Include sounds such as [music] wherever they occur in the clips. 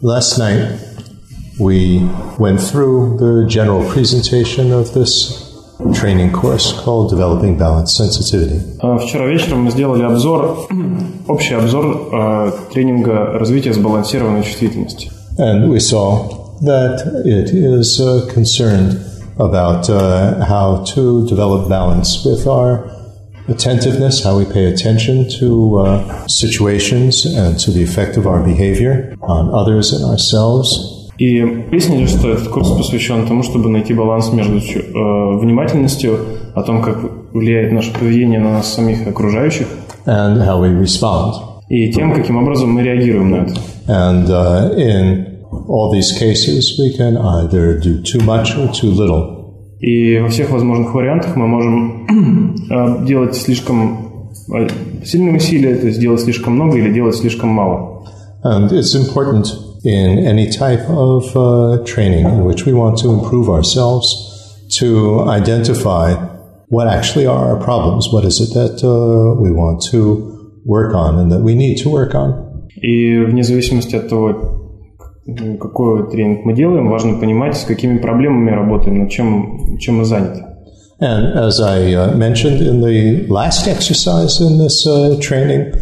Last night, we went through the general presentation of this training course called Developing Balanced Sensitivity. А, Вчера вечером мы сделали обзор, [clears throat] общий обзор э, тренинга развития сбалансированной чувствительности. And we saw that it is uh, concerned about uh, how to develop balance with our attentiveness, how we pay attention to uh, situations and to the effect of our behavior on others and ourselves. И выяснили, что этот курс посвящен тому, чтобы найти баланс между э, внимательностью о том, как влияет наше поведение на нас самих и окружающих, and how we respond. и тем, каким образом мы реагируем на это. And uh, in all these cases, we can either do too much or too little. И во всех возможных вариантах мы можем э, делать слишком э, сильные усилия, то есть делать слишком много или делать слишком мало. And it's important in any type of uh, training in which we want to improve ourselves to identify what actually are our problems. What is it that uh, we want to work on and that we need to work on? И вне зависимости от того, какой тренинг мы делаем, важно понимать, с какими проблемами работаем, над чем, чем мы заняты. And as I uh, mentioned in the last exercise in this uh, training,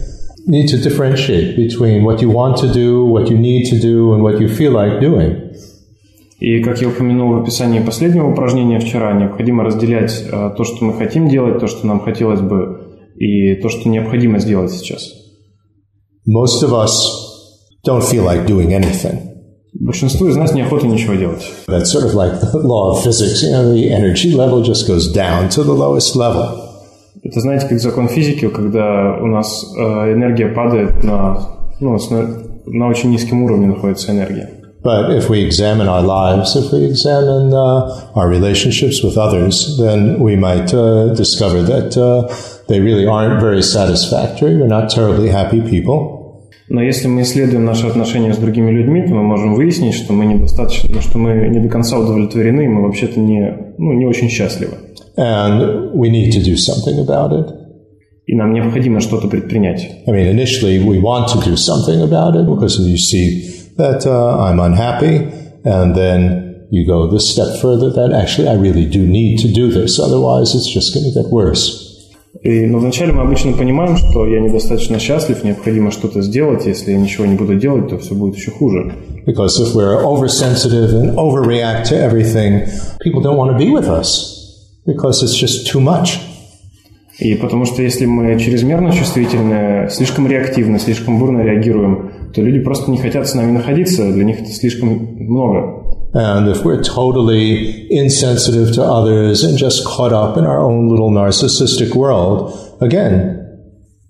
you need to differentiate between what you want to do, what you need to do, and what you feel like doing. И, как я упомянул в описании последнего упражнения вчера, необходимо разделять э, то, что мы хотим делать, то, что нам хотелось бы, и то, что необходимо сделать сейчас. Most of us don't feel like doing anything. Большинству из нас неохота ничего делать. That's sort of like the law of physics. You know, the energy level just goes down to the lowest level. Это, знаете, как закон физики, когда у нас э, энергия падает на, ну, с- на, на очень низком уровне находится энергия. But if we examine our lives, if we examine uh, our relationships with others, then we might uh, discover that uh, they really aren't very satisfactory. We're not terribly happy people. Но если мы исследуем наши отношения с другими людьми, то мы можем выяснить, что мы недостаточно, что мы не до конца удовлетворены, и мы вообще-то не, ну, не очень счастливы. And we need to do something about it. И нам необходимо что-то предпринять. I mean, initially we want to do something about it because you see that uh, I'm unhappy, and then you go this step further that actually I really do need to do this, otherwise it's just going to get worse. И, но вначале мы обычно понимаем, что я недостаточно счастлив, необходимо что-то сделать. Если я ничего не буду делать, то все будет еще хуже. Because if we're oversensitive and overreact to everything, people don't want to be with us because it's just too much. И потому что если мы чрезмерно чувствительны, слишком реактивны, слишком бурно реагируем, то люди просто не хотят с нами находиться, для них это слишком много. And if we're totally insensitive to others and just caught up in our own little narcissistic world, again,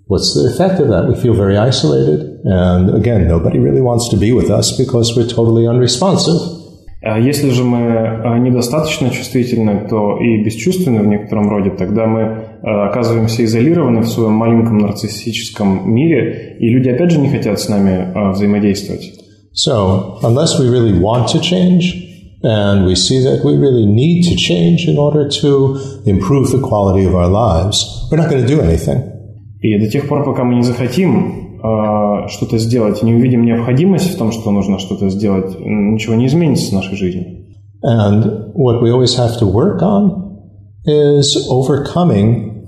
what's the effect of that? We feel very isolated. And again, nobody really wants to be with us because we're totally unresponsive. А Если же мы а, недостаточно чувствительны, то и бесчувственны в некотором роде, тогда мы а, оказываемся изолированы в своем маленьком нарциссическом мире, и люди опять же не хотят с нами а, взаимодействовать. So, unless we really want to change, and we see that we really need to change in order to improve the quality of our lives, we're not going to do anything. И до тех пор, пока мы не захотим а, что-то сделать, и не увидим необходимость в том, что нужно что-то сделать, м, ничего не изменится в нашей жизни. And what we always have to work on is overcoming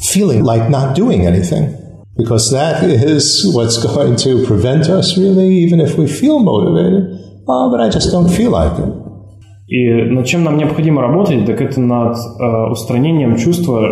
feeling like not doing anything. Because that is what's going to prevent us really, even if we feel motivated. Oh, but I just don't feel like it. И над чем нам необходимо работать, так это над э, устранением чувства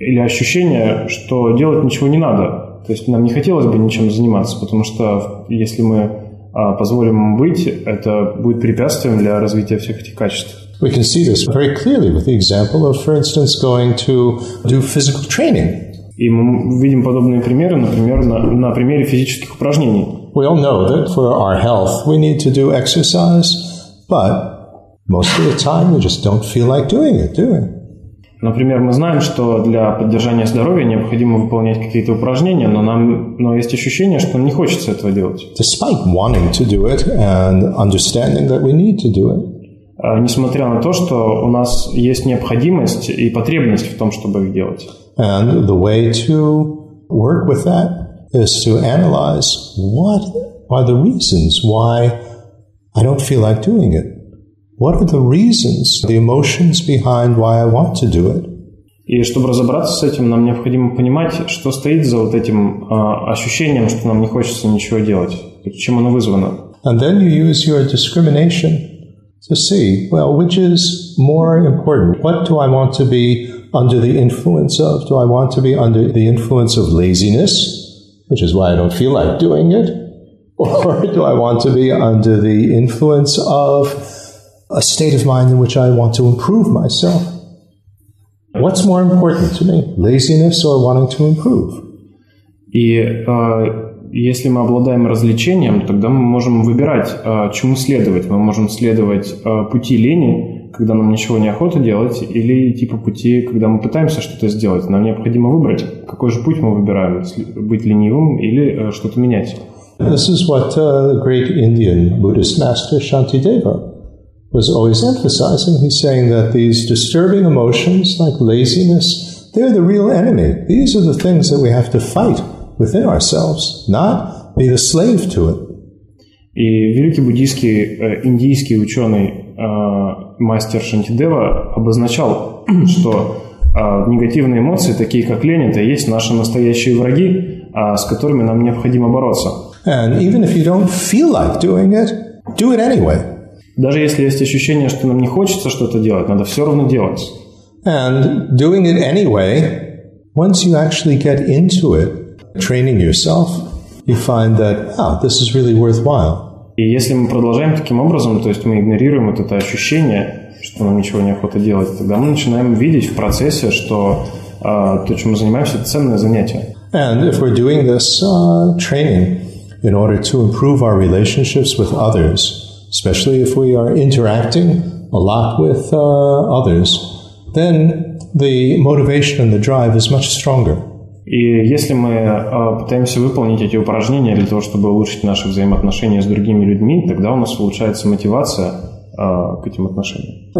или ощущения, что делать ничего не надо. То есть нам не хотелось бы ничем заниматься, потому что если мы э, позволим им быть, это будет препятствием для развития всех этих качеств. We can see this very clearly with the example of, for instance, going to do physical training. И мы видим подобные примеры, например, на, на примере физических упражнений. We all know that for our health we need to do exercise, but most of the time we just don't feel like doing it, do we? Например, мы знаем, что для поддержания здоровья необходимо выполнять какие-то упражнения, но нам но есть ощущение, что нам не хочется этого делать. Despite wanting to do it and understanding that we need to do it. А, Несмотря на то, что у нас есть необходимость и потребность в том, чтобы их делать. And the way to work with that is to analyze what are the reasons why I don't feel like doing it. What are the reasons, the emotions behind why I want to do it? И чтобы разобраться с этим, нам необходимо понимать, что стоит за вот этим э, ощущением, что нам не хочется ничего делать, чем оно вызвано. And then you use your discrimination to see, well, which is more important? What do I want to be under the influence of? Do I want to be under the influence of laziness, which is why I don't feel like doing it? [laughs] Or do I want to be under the influence of a state of mind in which I want to improve myself? What's more important to me, laziness or wanting to improve? И э, если мы обладаем развлечением, тогда мы можем выбирать, э, чему следовать. Мы можем следовать э, пути лени, когда нам ничего не охота делать, или типа пути, когда мы пытаемся что-то сделать. Нам необходимо выбрать, какой же путь мы выбираем, быть ленивым или э, что-то менять. This is what uh, the great Indian Buddhist master Shantideva was always emphasizing. He's saying that these disturbing emotions like laziness, they're the real enemy. These are the things that we have to fight within ourselves, not be the slave to it. И великий буддийский, э, индийский ученый э, мастер Шантидева обозначал, [clears throat] что э, негативные эмоции, такие как лень, это и есть наши настоящие враги, э, с которыми нам необходимо бороться. And even if you don't feel like doing it, do it anyway. Даже если есть ощущение, что нам не хочется что-то делать, надо все равно делать. And doing it anyway, once you actually get into it, training yourself, you find that, wow, this is really worthwhile. И если мы продолжаем таким образом, то есть мы игнорируем вот это ощущение, что нам ничего не охота делать, тогда мы начинаем видеть в процессе, что э, то, чем мы занимаемся, это ценное занятие. And if we're doing this uh, training in order to improve our relationships with others, especially if we are interacting a lot with uh, others, then the motivation and the drive is much stronger. И если мы э, пытаемся выполнить эти упражнения для того, чтобы улучшить наши взаимоотношения с другими людьми, тогда у нас улучшается мотивация э, к этим отношениям.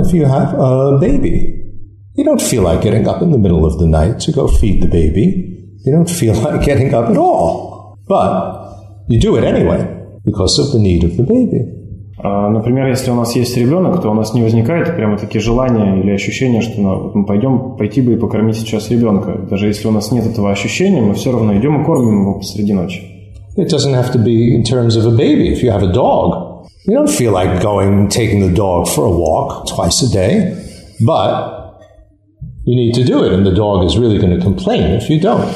You don't feel like getting up at all. But you do it anyway because of the need of the baby. А, например, если у нас есть ребенок, то у нас не возникает прямо такие желания или ощущения, что ну, мы пойдем пойти бы и покормить сейчас ребенка. Даже если у нас нет этого ощущения, мы все равно идем и кормим его посреди ночи. It doesn't have to be in terms of a baby. If you have a dog, you don't feel like going taking the dog for a walk twice a day, but you need to do it, and the dog is really going to complain if you don't.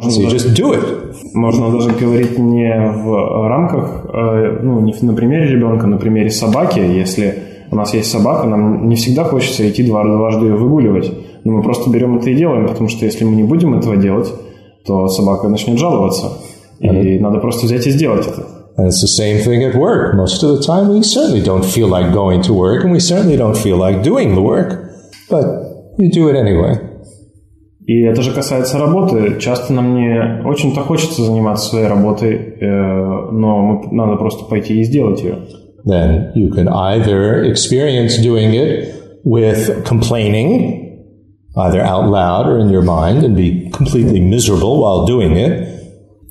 So you just do it. Можно даже говорить не в рамках, э, ну, не на примере ребенка, на примере собаки. Если у нас есть собака, нам не всегда хочется идти дважды ее выгуливать. Но мы просто берем это и делаем, потому что если мы не будем этого делать, то собака начнет жаловаться. И mm-hmm. надо просто взять и сделать это. And it's the same thing at work. Most of the time, we certainly don't feel like going to work, and we certainly don't feel like doing the work, but you do it anyway. И это же касается работы. Часто нам не очень-то хочется заниматься своей работой, э, но надо просто пойти и сделать ее. Then you can either experience doing it with complaining, either out loud or in your mind, and be completely miserable while doing it.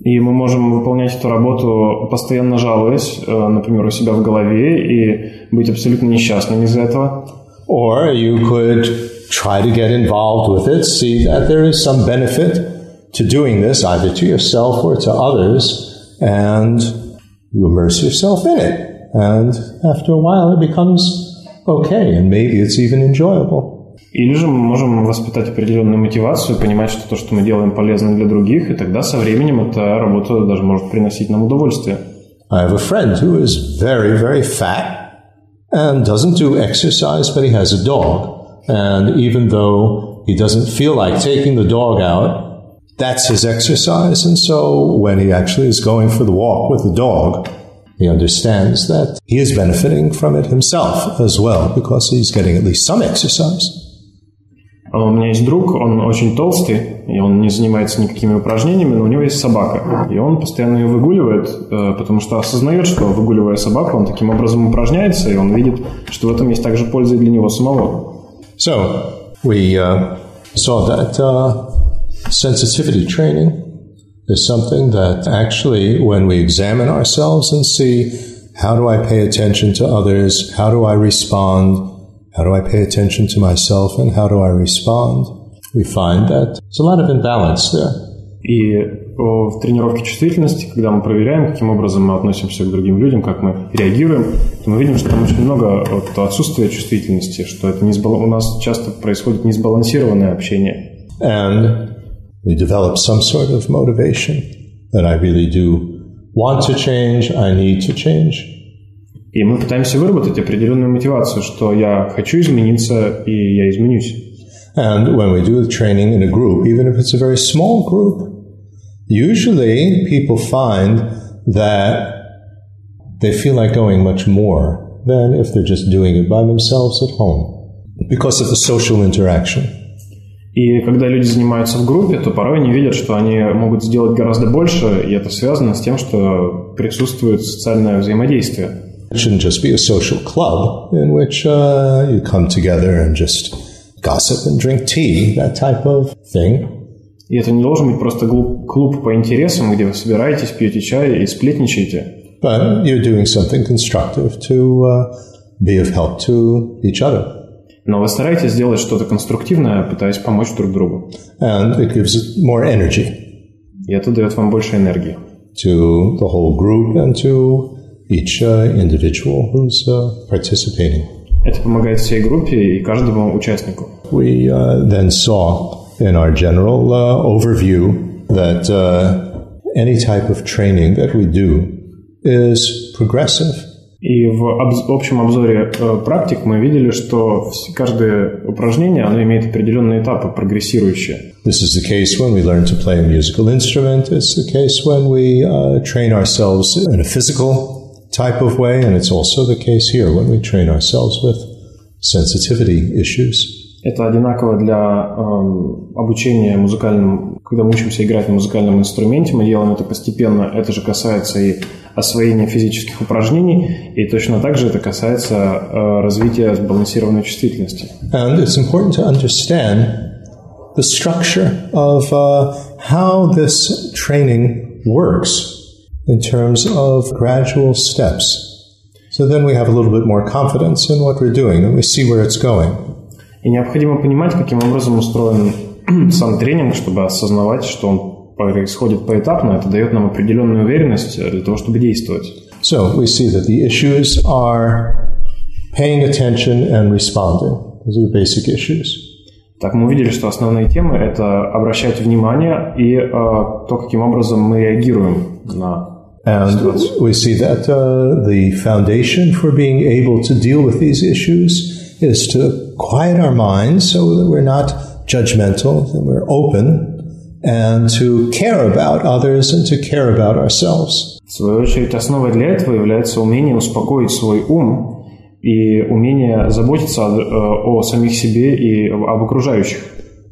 И мы можем выполнять эту работу, постоянно жалуясь, э, например, у себя в голове, и быть абсолютно несчастными из-за этого. Or you could try to get involved with it, see that there is some benefit to doing this, either to yourself or to others, and you immerse yourself in it. And after a while, it becomes okay, and maybe it's even enjoyable. Или же мы можем воспитать определенную мотивацию, понимать, что то, что мы делаем, полезно для других, и тогда со временем эта работа даже может приносить нам удовольствие. I have a friend who is very, very fat and doesn't do exercise, but he has a dog. And even though he doesn't feel like taking the dog out, that's his exercise. And so when he actually is going for the walk with the dog, he understands that he is benefiting from it himself as well because he's getting at least some exercise. У меня есть друг, он очень толстый, и он не занимается никакими упражнениями, но у него есть собака. И он постоянно ее выгуливает, потому что осознает, что выгуливая собаку, он таким образом упражняется, и он видит, что в этом есть также польза и для него самого. So we uh, saw that uh, sensitivity training is something that actually, when we examine ourselves and see how do I pay attention to others? How do I respond? How do I pay attention to myself? And how do I respond? We find that there's a lot of imbalance there. И в тренировке чувствительности, когда мы проверяем, каким образом мы относимся к другим людям, как мы реагируем, то мы видим, что там очень много вот отсутствия чувствительности, что это не сбал... у нас часто происходит несбалансированное общение. And we develop some sort of motivation that I really do want to change, I need to change. И мы пытаемся выработать определенную мотивацию, что я хочу измениться, и я изменюсь. And when we do the training in a group, even if it's a very small group, usually people find that they feel like going much more than if they're just doing it by themselves at home because of the social interaction. И когда люди занимаются в группе, то порой они видят, что они могут сделать гораздо больше, и это связано с тем, что присутствует социальное взаимодействие. It shouldn't just be a social club in which uh, you come together and just gossip and drink tea, that type of thing. И это не должен быть просто клуб по интересам, где вы собираетесь, пьете чай и сплетничаете. But you're doing something constructive to uh, be of help to each other. Но вы стараетесь сделать что-то конструктивное, пытаясь помочь друг другу. And it gives more energy. И это дает вам больше энергии. To the whole group and to each uh, individual who's uh, participating. Это помогает всей группе и каждому участнику. We uh, then saw in our general uh, overview that uh, any type of training that we do is progressive. И в общем обзоре э, практик мы видели, что каждое упражнение оно имеет определенные этапы, прогрессирующие. This is the case when we learn to play a musical instrument. It's the case when we uh, train ourselves in a physical type of way, and it's also the case here when we train ourselves with sensitivity issues. Это одинаково для э, обучения музыкальным, когда мы учимся играть на музыкальном инструменте, мы делаем это постепенно. Это же касается и освоения физических упражнений, и точно так же это касается э, развития сбалансированной чувствительности. And it's important to understand the structure of uh, how this training works in terms of gradual steps. So then we have a little bit more confidence in what we're doing and we see where it's going. И необходимо понимать, каким образом устроен [clears throat] сам тренинг, чтобы осознавать, что он происходит поэтапно, это дает нам определенную уверенность для того, чтобы действовать. So we see that the issues are paying attention and responding. Those are the basic issues. Так мы увидели, что основные темы – это обращать внимание и э, то, каким образом мы реагируем на And we see that uh, the foundation for being able to deal with these issues is to quiet our minds so that we're not judgmental, that we're open, and to care about others and to care about ourselves. В свою очередь, основой для этого является умение успокоить свой ум и умение заботиться о, о самих себе и об окружающих.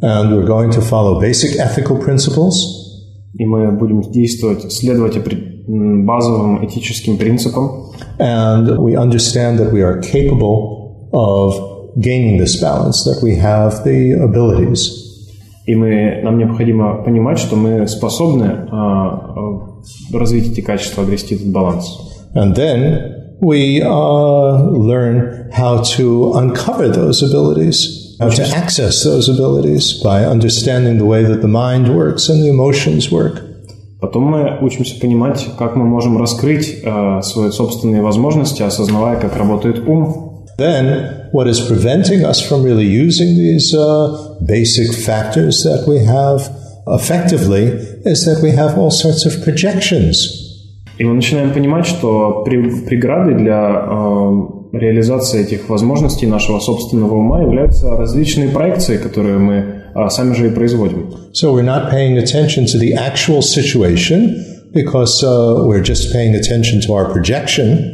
And we're going to follow basic ethical principles. И мы будем действовать, следовать базовым этическим принципам. And we understand that we are capable of gaining this balance, that we have the abilities И мы, нам необходимо понимать, что мы способны развить эти качества, обрести этот баланс. And then we uh, learn how to uncover those abilities, how to access those abilities by understanding the way that the mind works and the emotions work. Потом мы учимся понимать, как мы можем раскрыть э, свои собственные возможности, осознавая, как работает ум. Then, what is preventing us from really using these uh, basic factors that we have effectively is that we have all sorts of projections. И мы начинаем понимать, что преградой для э, реализации этих возможностей нашего собственного ума являются различные проекции, которые мы э, сами же и производим. So we're not paying attention to the actual situation because uh, we're just paying attention to our projection.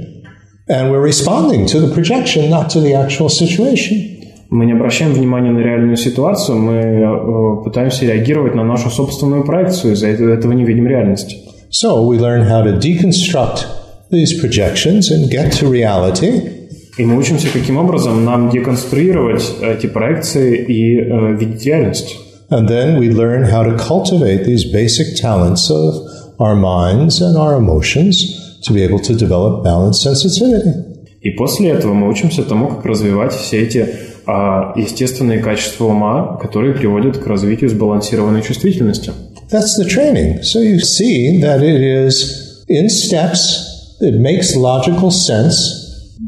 And we're responding to the projection, not to the actual situation. Мы не обращаем внимания на реальную ситуацию, мы э, пытаемся реагировать на нашу собственную проекцию, из-за этого не видим реальности. So we learn how to deconstruct these projections and get to reality. И мы учимся, каким образом нам деконструировать эти проекции и э, видеть реальность. And then we learn how to cultivate these basic talents of our minds and our emotions to be able to develop balanced sensitivity. И после этого мы учимся тому, как развивать все эти а, естественные качества ума, которые приводят к развитию сбалансированной чувствительности. That's the training. So you see that it is in steps, it makes logical sense,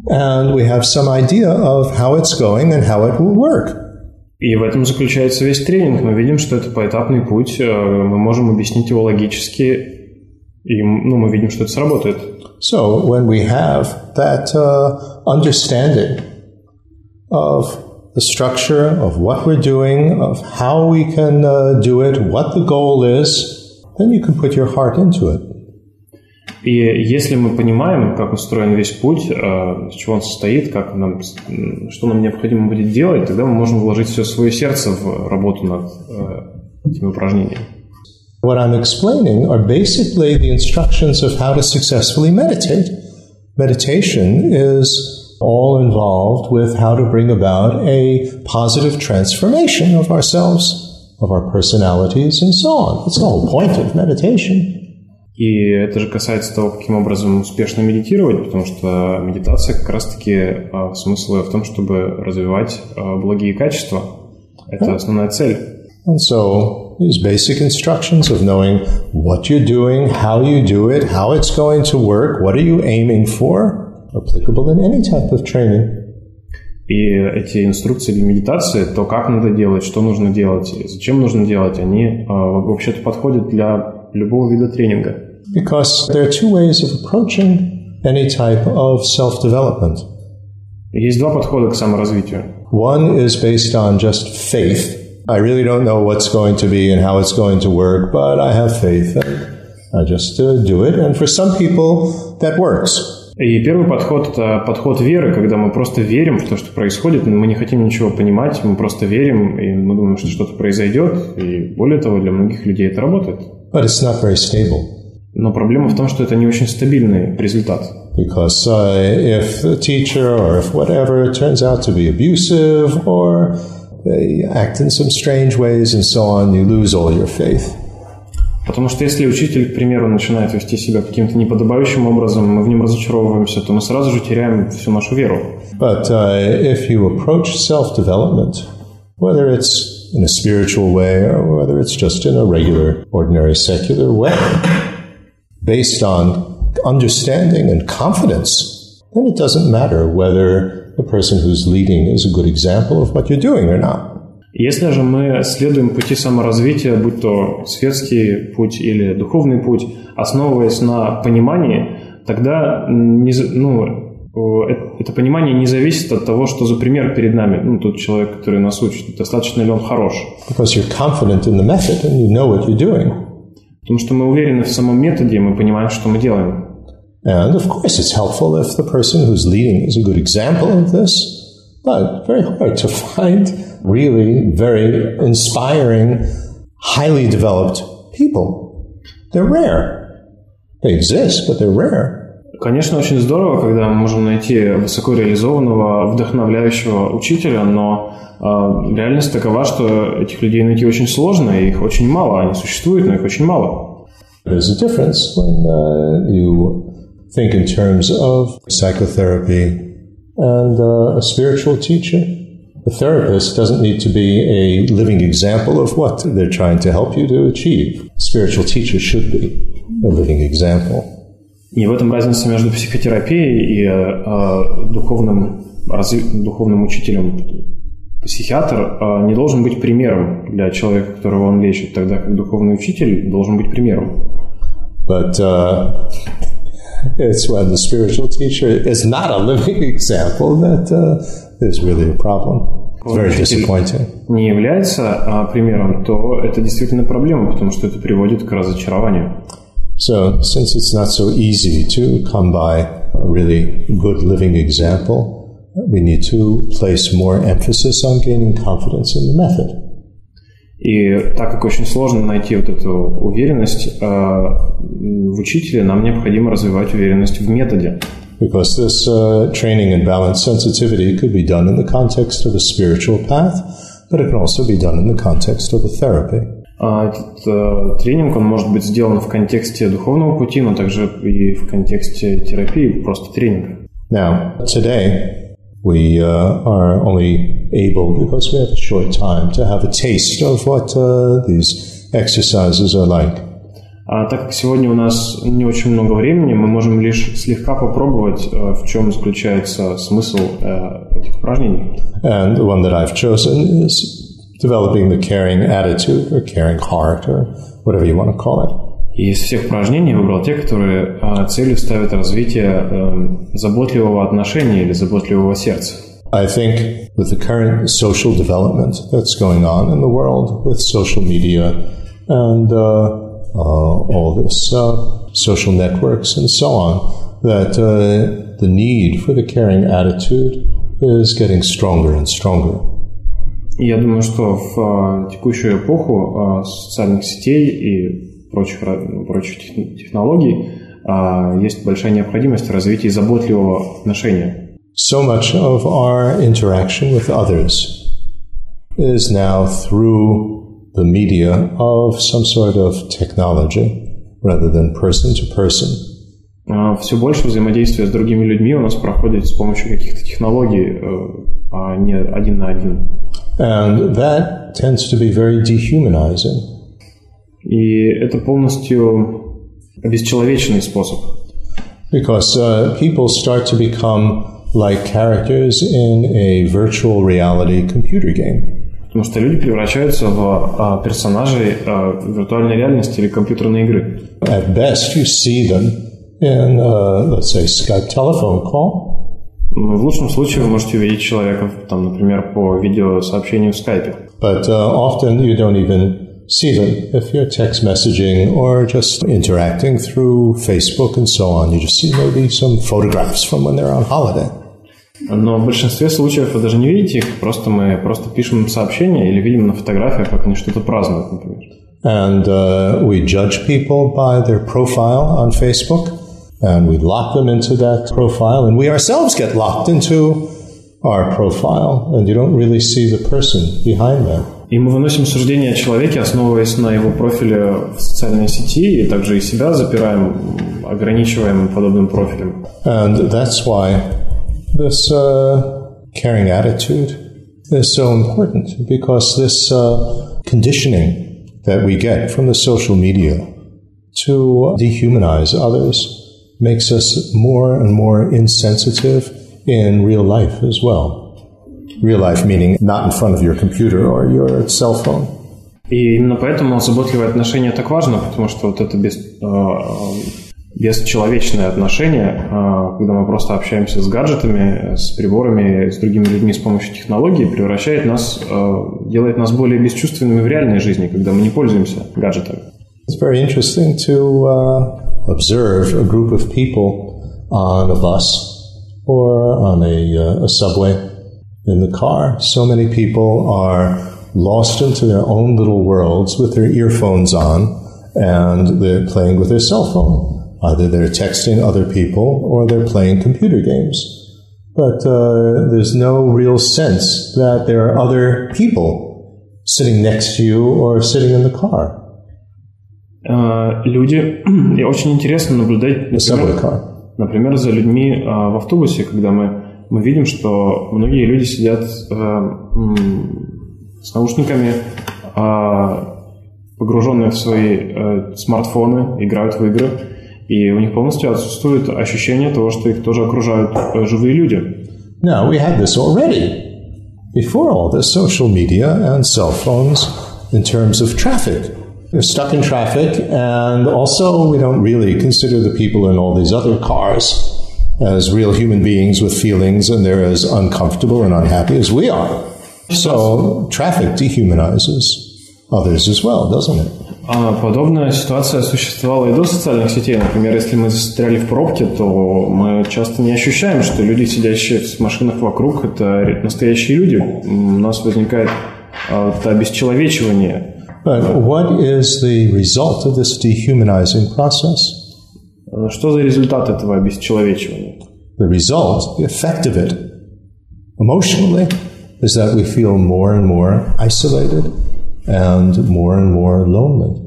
and we have some idea of how it's going and how it will work. И в этом заключается весь тренинг. Мы видим, что это поэтапный путь, э, мы можем объяснить его логически, и ну, мы видим, что это сработает. So when we have that uh, understanding of the structure of what we're doing, of how we can uh, do it, what the goal is, then you can put your heart into it. И если мы понимаем, как устроен весь путь, э, с чего он состоит, как нам, что нам необходимо будет делать, тогда мы можем вложить все свое сердце в работу над э, этими упражнениями. What I'm explaining are basically the instructions of how to successfully meditate. Meditation is all involved with how to bring about a positive transformation of ourselves, of our personalities, and so on. That's the whole point of meditation. И это же касается того, каким образом успешно медитировать, потому что медитация как раз-таки смысл в том, чтобы развивать благие качества. Это основная цель. And so these basic instructions of knowing what you're doing, how you do it, how it's going to work, what are you aiming for, applicable in any type of training. И эти инструкции для медитации, то, как надо делать, что нужно делать, зачем нужно делать, они вообще-то подходят для любого вида тренинга. Because there are two ways of approaching any type of self-development. Есть два подхода к саморазвитию. One is based on just faith. I really don't know what's going to be and how it's going to work, but I have faith I just uh, do it. And for some people, that works. И первый подход – это подход веры, когда мы просто верим в то, что происходит, мы не хотим ничего понимать, мы просто верим, и мы думаем, что что-то произойдет, и более того, для многих людей это работает. But it's not very stable. Но проблема в том, что это не очень стабильный результат. Because uh, if the teacher or if whatever turns out to be abusive or they act in some strange ways and so on, you lose all your faith. Потому что если учитель, к примеру, начинает вести себя каким-то неподобающим образом, мы в нем разочаровываемся, то мы сразу же теряем всю нашу веру. But uh, if you approach self-development, whether it's in a spiritual way or whether it's just in a regular, ordinary, secular way, based on understanding and confidence, then it doesn't matter whether the person who's leading is a good example of what you're doing or not. Если же мы следуем пути саморазвития, будь то светский путь или духовный путь, основываясь на понимании, тогда не, ну, это понимание не зависит от того, что за пример перед нами, ну, тот человек, который нас учит, достаточно ли он хорош. Because you're confident in the method and you know what you're doing. Потому что мы уверены в самом методе, и мы понимаем, что мы делаем. And of course it's helpful if the person who's leading is a good example of this. but very hard to [laughs] find really very inspiring, highly developed people. They're rare. They exist, but they're rare. Конечно, очень здорово, когда мы можем найти высоко реализованного, вдохновляющего учителя, но э, реальность такова, что этих людей найти очень сложно, и их очень мало. Они существуют, но их очень мало. There's a difference when uh, you think in terms of psychotherapy and uh, a spiritual teacher. The therapist doesn't need to be a living example of what they're trying to help you to achieve. Spiritual teacher should be a living example. И в этом разница между психотерапией и э, духовным, разви, духовным учителем. Психиатр э, не должен быть примером для человека, которого он лечит, тогда как духовный учитель должен быть примером. But uh, [laughs] it's when the spiritual teacher is not a living example [laughs] that uh, there's really a problem. It's very disappointing. не является а, примером, то это действительно проблема, потому что это приводит к разочарованию. So, since it's not so easy to come by a really good living example, we need to place more emphasis on gaining confidence in the method. И так как очень сложно найти вот эту уверенность э, в учителе, нам необходимо развивать уверенность в методе. Because this uh, training in balanced sensitivity could be done in the context of a spiritual path, but it can also be done in the context of a therapy. А этот э, тренинг, он может быть сделан в контексте духовного пути, но также и в контексте терапии, просто тренинга. Now, today, we uh, are only able, because we have a short time, to have a taste of what uh, these exercises are like. А так как сегодня у нас не очень много времени, мы можем лишь слегка попробовать, э, в чем заключается смысл э, этих упражнений. And the one that I've chosen is developing the caring attitude or caring heart or whatever you want to call it. И из всех упражнений выбрал те, которые а, целью ставят развитие э, заботливого отношения или заботливого сердца. I think with the current social development that's going on in the world with social media and uh, uh, all this uh, social networks and so on, that uh, the need for the caring attitude is getting stronger and stronger. Я думаю, что в а, текущую эпоху а, социальных сетей и прочих, прочих технологий а, есть большая необходимость в развитии заботливого отношения. So much of our interaction with others is now through the media of some sort of technology rather than person to person. Все больше взаимодействия с другими людьми у нас проходит с помощью каких-то технологий, а не один на один. And that tends to be very dehumanizing. И это полностью бесчеловечный способ. Because uh, people start to become like characters in a virtual reality computer game. Потому что люди превращаются в а, персонажей а, виртуальной реальности или компьютерной игры. At best, you see them in, uh, let's say, Skype telephone call. В лучшем случае вы можете увидеть человека, там, например, по видеосообщению в скайпе. But uh, often you don't even see them if you're text messaging or just interacting through Facebook and so on. You just see maybe some photographs from when they're on holiday. Но в большинстве случаев вы даже не видите их, просто мы просто пишем им сообщения или видим на фотографиях, как они что-то празднуют, например. And uh, we judge people by their profile on Facebook. and we lock them into that profile, and we ourselves get locked into our profile, and you don't really see the person behind that. И мы выносим суждение о человеке, основываясь на его профиле в социальной сети, и также и себя запираем, ограничиваем подобным профилем. And that's why this uh, caring attitude is so important, because this uh, conditioning that we get from the social media to dehumanize others makes us more and more insensitive in real life as well. Real life meaning not in front of your computer or your cell phone. И именно поэтому заботливое отношение так важно, потому что вот это без, бесчеловечное отношение, когда мы просто общаемся с гаджетами, с приборами, с другими людьми с помощью технологий, превращает нас, делает нас более бесчувственными в реальной жизни, когда мы не пользуемся гаджетами. It's very interesting to uh, observe a group of people on a bus or on a, uh, a subway in the car. So many people are lost into their own little worlds with their earphones on and they're playing with their cell phone. Either they're texting other people or they're playing computer games. But uh, there's no real sense that there are other people sitting next to you or sitting in the car. Э, люди, [clears throat] и очень интересно наблюдать, например, например за людьми э, в автобусе, когда мы, мы видим, что многие люди сидят э, с наушниками, погруженные в свои смартфоны, играют в игры, и у них полностью отсутствует ощущение того, что их тоже окружают живые люди. Now, we had this already. Before all this social media and cell phones in terms of traffic. They're stuck in traffic, and also we don't really consider the people in all these other cars as real human beings with feelings, and they're as uncomfortable and unhappy as we are. So traffic dehumanizes others as well, doesn't it? Подобная ситуация существовала и до социальных сетей. Например, если мы застряли в пробке, то мы часто не ощущаем, что люди, сидящие в машинах вокруг, это настоящие люди. У нас возникает это обесчеловечивание But what is the result of this dehumanizing process? Что за результат этого обесчеловечивания? The result, the effect of it, emotionally, is that we feel more and more isolated and more and more lonely.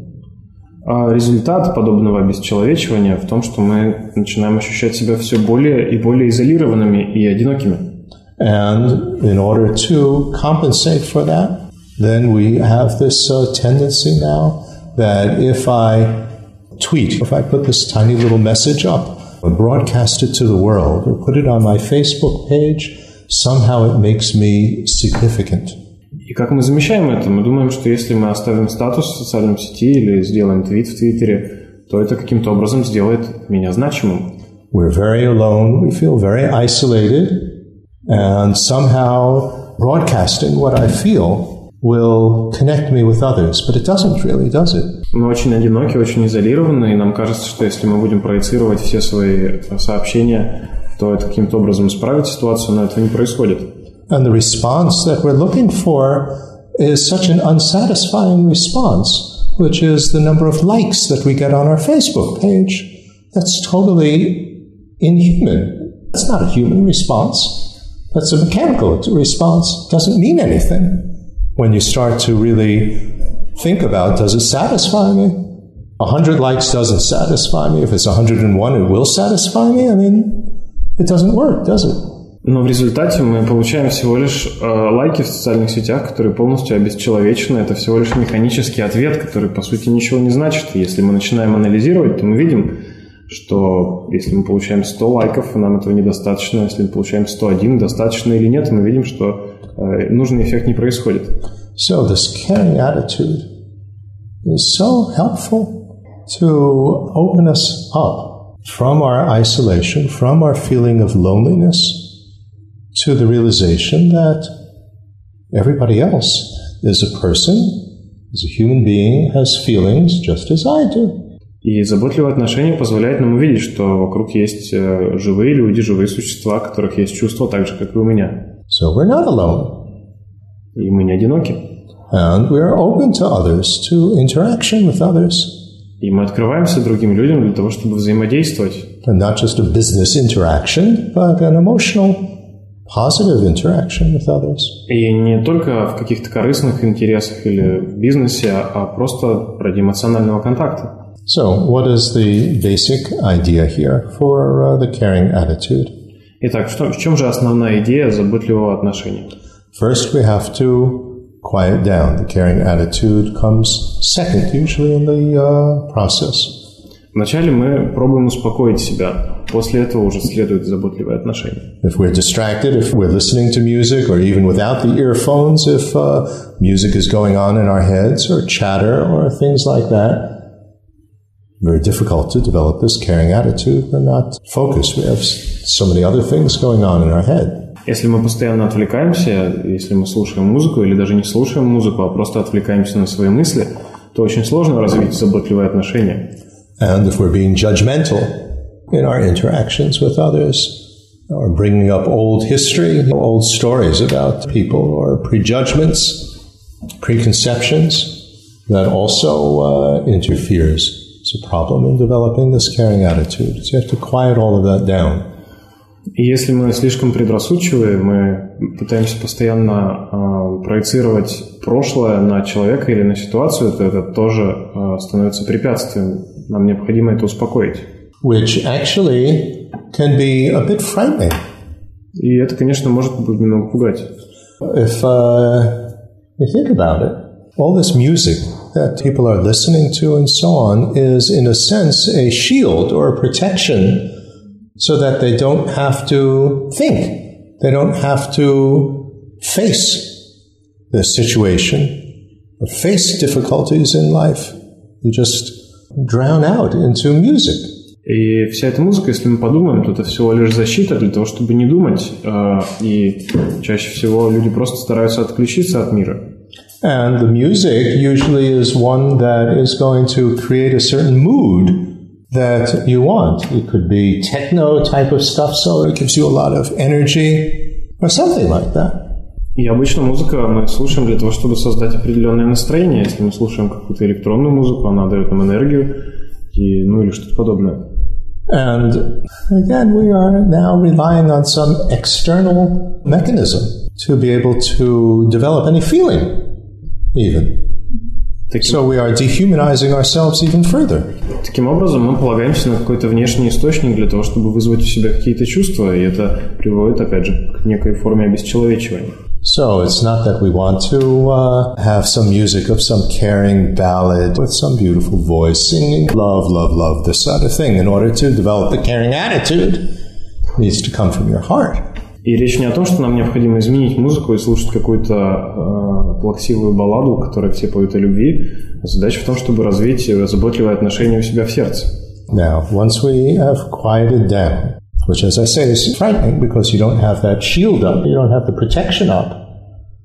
А результат подобного обесчеловечивания в том, что мы начинаем ощущать себя все более и более изолированными и одинокими. And in order to compensate for that, then we have this uh, tendency now that if I tweet, if I put this tiny little message up, or broadcast it to the world, or put it on my Facebook page, somehow it makes me significant. И как мы замещаем это? Мы думаем, что если мы оставим статус в социальной сети или сделаем твит в Твиттере, то это каким-то образом сделает меня значимым. We're very alone, we feel very isolated, and somehow broadcasting what I feel will connect me with others, but it doesn't really, does it? Мы очень одиноки, очень изолированы, и нам кажется, что если мы будем проецировать все свои сообщения, то это каким-то образом исправит ситуацию, но этого не происходит. And the response that we're looking for is such an unsatisfying response, which is the number of likes that we get on our Facebook page. That's totally inhuman. That's not a human response. That's a mechanical response. Doesn't mean anything. When you start to really think about, does it satisfy me? A hundred likes doesn't satisfy me. If it's 101, it will satisfy me. I mean, it doesn't work, does it? Но в результате мы получаем всего лишь э, лайки в социальных сетях, которые полностью обесчеловечены. Это всего лишь механический ответ, который по сути ничего не значит. Если мы начинаем анализировать, то мы видим, что если мы получаем 100 лайков, нам этого недостаточно. Если мы получаем 101, достаточно или нет, мы видим, что э, нужный эффект не происходит. So this caring attitude is so helpful to open us up from our isolation, from our feeling of loneliness, to the realization that everybody else is a person, is a human being, has feelings just as I do. И заботливое отношение позволяет нам увидеть, что вокруг есть э, живые люди, живые существа, у которых есть чувства так же, как и у меня. So we're not alone. И мы не одиноки. And we're open to others, to interaction with others. И мы открываемся другим людям для того, чтобы взаимодействовать. And not just a business interaction, but an emotional, positive interaction with others. И не только в каких-то корыстных интересах или в бизнесе, а просто ради эмоционального контакта. So, what is the basic idea here for uh, the caring attitude? Итак, что, в чем же основная идея заботливого отношения? First, we have to quiet down. The caring attitude comes second, usually in the uh, process. Вначале мы пробуем успокоить себя. После этого уже следует заботливое отношение. If we're distracted, if we're listening to music, or even without the earphones, if uh, music is going on in our heads, or chatter, or things like that, very difficult to develop this caring attitude. We're not focused. We have so many other things going on in our head. Если мы постоянно отвлекаемся, если мы слушаем музыку или даже не слушаем музыку, а просто отвлекаемся на свои мысли, то очень сложно развить заботливые отношения. And if we're being judgmental in our interactions with others, or bringing up old history, old stories about people, or prejudgments, preconceptions, that also uh, interferes. It's a problem in developing this caring attitude. So you have to quiet all of that down. И если мы слишком предрассудчивы, мы пытаемся постоянно э, проецировать прошлое на человека или на ситуацию, то это тоже э, становится препятствием. Нам необходимо это успокоить. Which actually can be a bit frightening. И это, конечно, может немного пугать. If uh, you think about it, all this music that people are listening to and so on is, in a sense, a shield or a protection so that they don't have to think. They don't have to face the situation or face difficulties in life. You just drown out into music. И вся эта музыка, если мы подумаем, то это всего лишь защита для того, чтобы не думать. И чаще всего люди просто стараются отключиться от мира. And the music usually is one that is going to create a certain mood – that you want. It could be techno type of stuff, so it gives you a lot of energy or something like that. И обычно музыка мы слушаем для того, чтобы создать определенное настроение. Если мы слушаем какую-то электронную музыку, она дает нам энергию, и, ну или что-то подобное. And again, we are now relying on some external mechanism to be able to develop any feeling, even. Таким, So we are dehumanizing ourselves even further. таким образом, мы полагаемся на какой-то внешний источник для того, чтобы вызвать у себя какие-то чувства, и это приводит, опять же, к некой форме обесчеловечивания. So it's not that we want to uh, have some music of some caring ballad with some beautiful voice singing love, love, love, this sort of thing. In order to develop the caring attitude, it needs to come from your heart. И речь не о том, что нам необходимо изменить музыку и слушать какую-то э, плаксивую балладу, в которой все поют о любви. Задача в том, чтобы развить заботливое отношение у себя в сердце. Now, once we have quieted down, which, as I say, is frightening because you don't have that shield up, you don't have the protection up,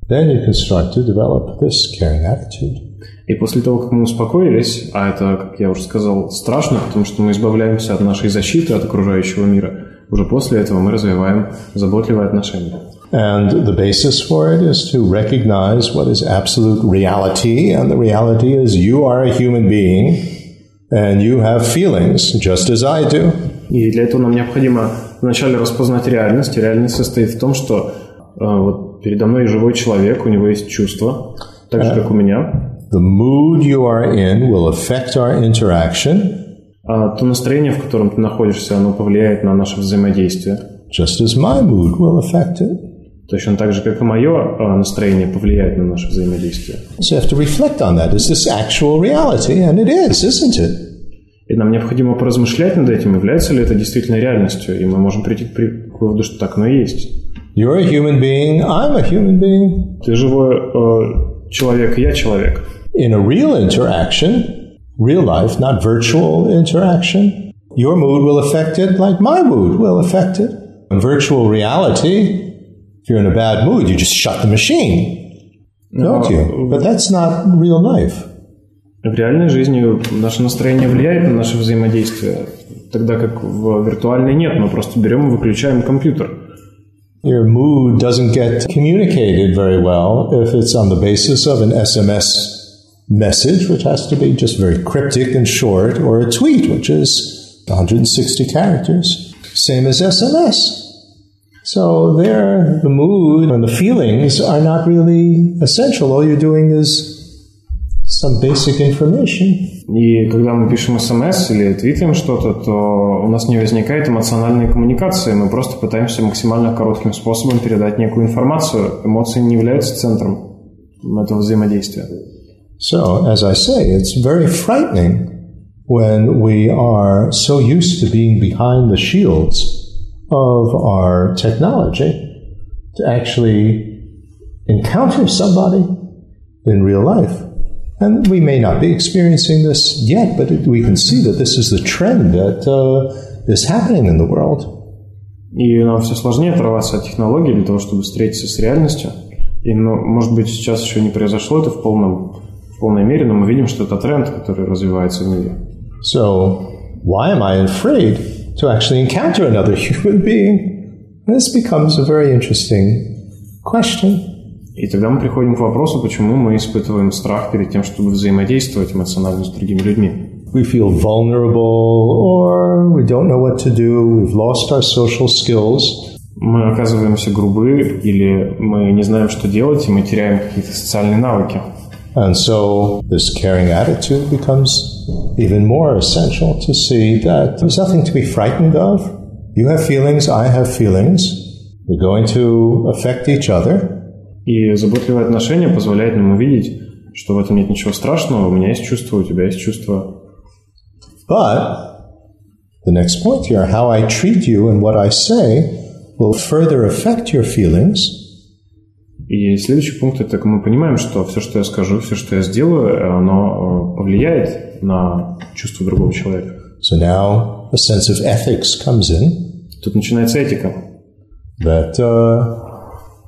then you can start to develop this caring attitude. И после того, как мы успокоились, а это, как я уже сказал, страшно, потому что мы избавляемся от нашей защиты, от окружающего мира, уже после этого мы развиваем заботливое отношение. And the basis for it is to recognize what is absolute reality, and the reality is you are a human being and you have feelings just as I do. И для этого нам необходимо вначале распознать реальность. И реальность состоит в том, что э, вот передо мной живой человек, у него есть чувства, так же, как у меня. The mood you are in will affect our interaction, А то настроение, в котором ты находишься, оно повлияет на наше взаимодействие. just as my mood will affect it. Точно так же, как и мое э, настроение повлияет на наше взаимодействие. So you have to reflect on that. Is this actual reality? And it is, isn't it? И нам необходимо поразмышлять над этим, является ли это действительно реальностью. И мы можем прийти к выводу, что так оно и есть. You're a human being, I'm a human being. Ты живой э, человек, я человек. In a real interaction, real life, not virtual interaction, your mood will affect it like my mood will affect it. In virtual reality, if you're in a bad mood, you just shut the machine, don't you? But that's not real life. В реальной жизни наше настроение влияет на наше взаимодействие, тогда как в виртуальной нет. Мы просто берем и выключаем компьютер. Your mood doesn't get communicated very well if it's on the basis of an SMS message, which has to be just very cryptic and short, or a tweet, which is 160 characters, same as SMS. So there, the mood and the feelings are not really essential. All you're doing is some basic information. И когда мы пишем смс или твитаем что-то, то у нас не возникает эмоциональной коммуникации. Мы просто пытаемся максимально коротким способом передать некую информацию. Эмоции не являются центром этого взаимодействия. So, as I say, it's very frightening when we are so used to being behind the shields of our technology to actually encounter somebody in real life. And we may not be experiencing this yet, but it, we can see that this is the trend that uh, is happening in the world. И нам все сложнее оторваться от технологий для того, чтобы встретиться с реальностью. И, ну, может быть, сейчас еще не произошло это в, полном, в полной мере, но мы видим, что это тренд, который развивается в мире. So, why am I afraid to actually encounter another [laughs] human being? This becomes a very interesting question. И тогда мы приходим к вопросу, почему мы испытываем страх перед тем, чтобы взаимодействовать эмоционально с другими людьми. We feel vulnerable, or we don't know what to do, we've lost our social skills, Мы оказываемся грубы, или мы не знаем, что делать, и мы теряем какие-то социальные навыки. and so this caring attitude becomes even more essential to see that there's nothing to be frightened of. You have feelings, I have feelings. We're going to affect each other. И заботливое отношение позволяет нам увидеть, что в этом нет ничего страшного, у меня есть чувство, у тебя есть чувство. But the next point here, how I treat you and what I say will further affect your feelings. И следующий пункт – это мы понимаем, что все, что я скажу, все, что я сделаю, оно э, повлияет на чувство другого человека. So now a sense of ethics comes in Тут начинается этика. that uh,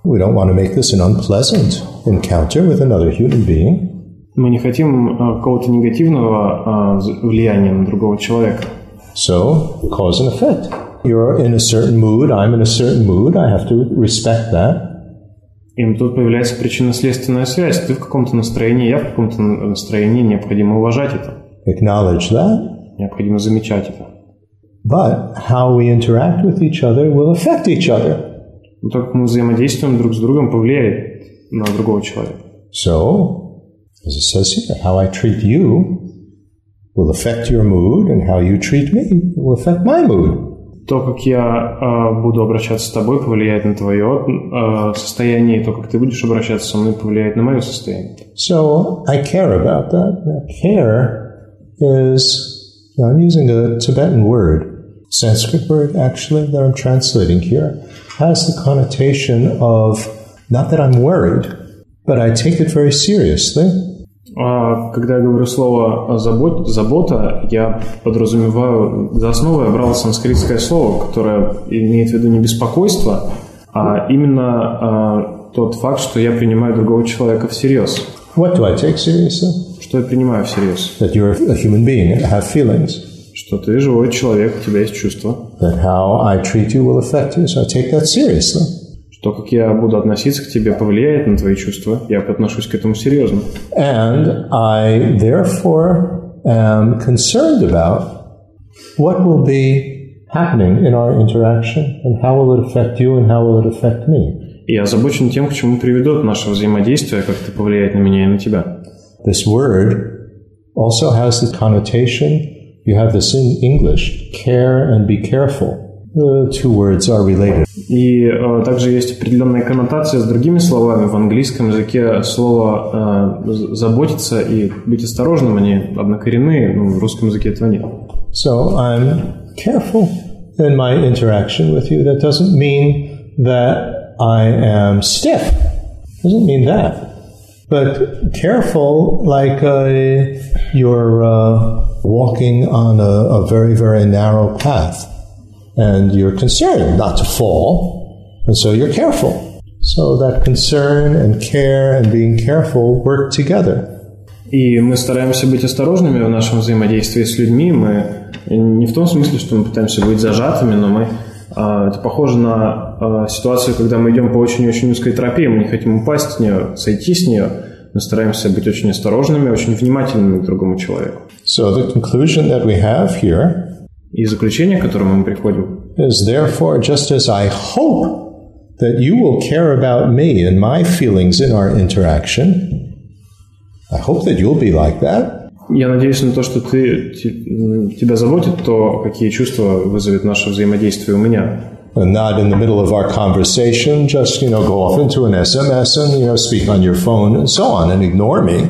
we don't want to make this an unpleasant encounter with another human being. Мы не хотим э, какого-то негативного э, влияния на другого человека. So, cause and effect. You're in a certain mood, I'm in a certain mood, I have to respect that. И тут появляется причинно-следственная связь. Ты в каком-то настроении, я в каком-то на- настроении, необходимо уважать это. Acknowledge that. Необходимо замечать это. But how we interact with each other will affect each other. Но то, как мы взаимодействуем друг с другом, повлияет на другого человека. So, As it says here, how I treat you will affect your mood, and how you treat me will affect my mood. То, как я э, буду обращаться с тобой, повлияет на твое э, состояние, и то, как ты будешь обращаться со мной, повлияет на мое состояние. So I care about that. Care is, you know, I'm using a Tibetan word, Sanskrit word actually that I'm translating here, has the connotation of not that I'm worried, but I take it very seriously. А когда я говорю слово забот, «забота», я подразумеваю, за основу я брал санскритское слово, которое имеет в виду не беспокойство, а именно а, тот факт, что я принимаю другого человека всерьез. What do I take seriously? Что я принимаю всерьез? That you're a human being and have feelings. Что ты живой человек, у тебя есть чувства. That how I treat you will affect you, so I take that seriously. То, как я буду относиться к тебе, повлияет на твои чувства. Я отношусь к этому серьезно. And I therefore am concerned about what will be happening in our interaction and how will it affect you and how will it affect me. И я озабочен тем, к чему приведет наше взаимодействие, как это повлияет на меня и на тебя. This word also has the connotation, you have this in English, care and be careful. The two words are related. И э, также есть определенная коннотация с другими словами. В английском языке слово э, «заботиться» и «быть осторожным» они однокоренные, но в русском языке этого нет. So I'm careful in my interaction with you. That doesn't mean that I am stiff. Doesn't mean that. But careful, like uh, you're uh, walking on a, a very, very narrow path And you're concerned not to fall, and so you're careful. So that concern and care and being careful work together. И мы стараемся быть осторожными в нашем взаимодействии с людьми. Мы не в том смысле, что мы пытаемся быть зажатыми, но мы это похоже на ситуацию, когда мы идем по очень-очень узкой тропе, мы не хотим упасть с нее, сойти с нее. Мы стараемся быть очень осторожными, очень внимательными к другому человеку. So the conclusion that we have here И заключение, к которому мы приходим, is therefore just as I hope that you will care about me and my feelings in our interaction, I hope that you'll be like that. я надеюсь на то, что ты, тебя заботит то, какие чувства вызовет наше взаимодействие у меня. And not in the middle of our conversation, just, you know, go off into an SMS and, you know, speak on your phone and so on and ignore me.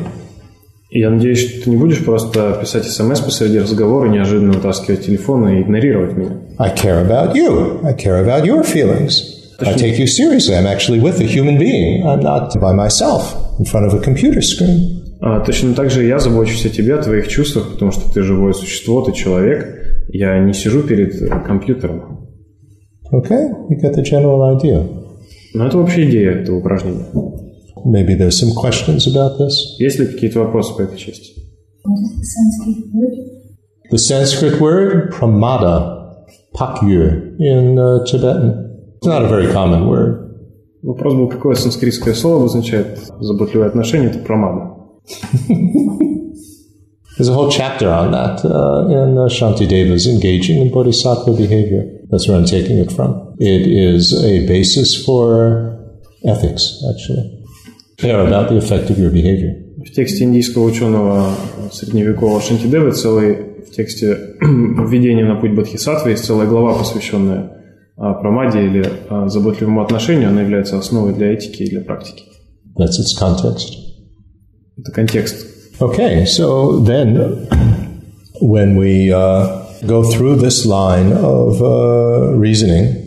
И я надеюсь, что ты не будешь просто писать смс посреди разговора, неожиданно вытаскивать телефон и игнорировать меня. I care about you. I care about your feelings. I take you seriously. I'm actually with a human being. I'm not by myself in front of a computer screen. А, точно так же я забочусь о тебе, о твоих чувствах, потому что ты живое существо, ты человек. Я не сижу перед компьютером. Okay, you get the general idea. Но это вообще идея этого упражнения. Maybe there's some questions about this. Есть ли какие-то вопросы по этой части? What is the Sanskrit word? The Sanskrit word pramada, pakyu in uh, Tibetan. It's not a very common word. Вопрос был, какое санскритское слово обозначает заботливое отношение, это прамада. [laughs] There's a whole chapter on that uh, in uh, Shantideva's Engaging in Bodhisattva Behavior. That's where I'm taking it from. It is a basis for ethics, actually. Care about the effect of your behavior. В тексте индийского ученого средневекового Шантидевы целый в тексте [clears throat] введения на путь Бодхисаттвы есть целая глава, посвященная а, прамаде или а, заботливому отношению. Она является основой для этики и для практики. That's its context. Это контекст. Okay, so then when we uh, go through this line of uh, reasoning,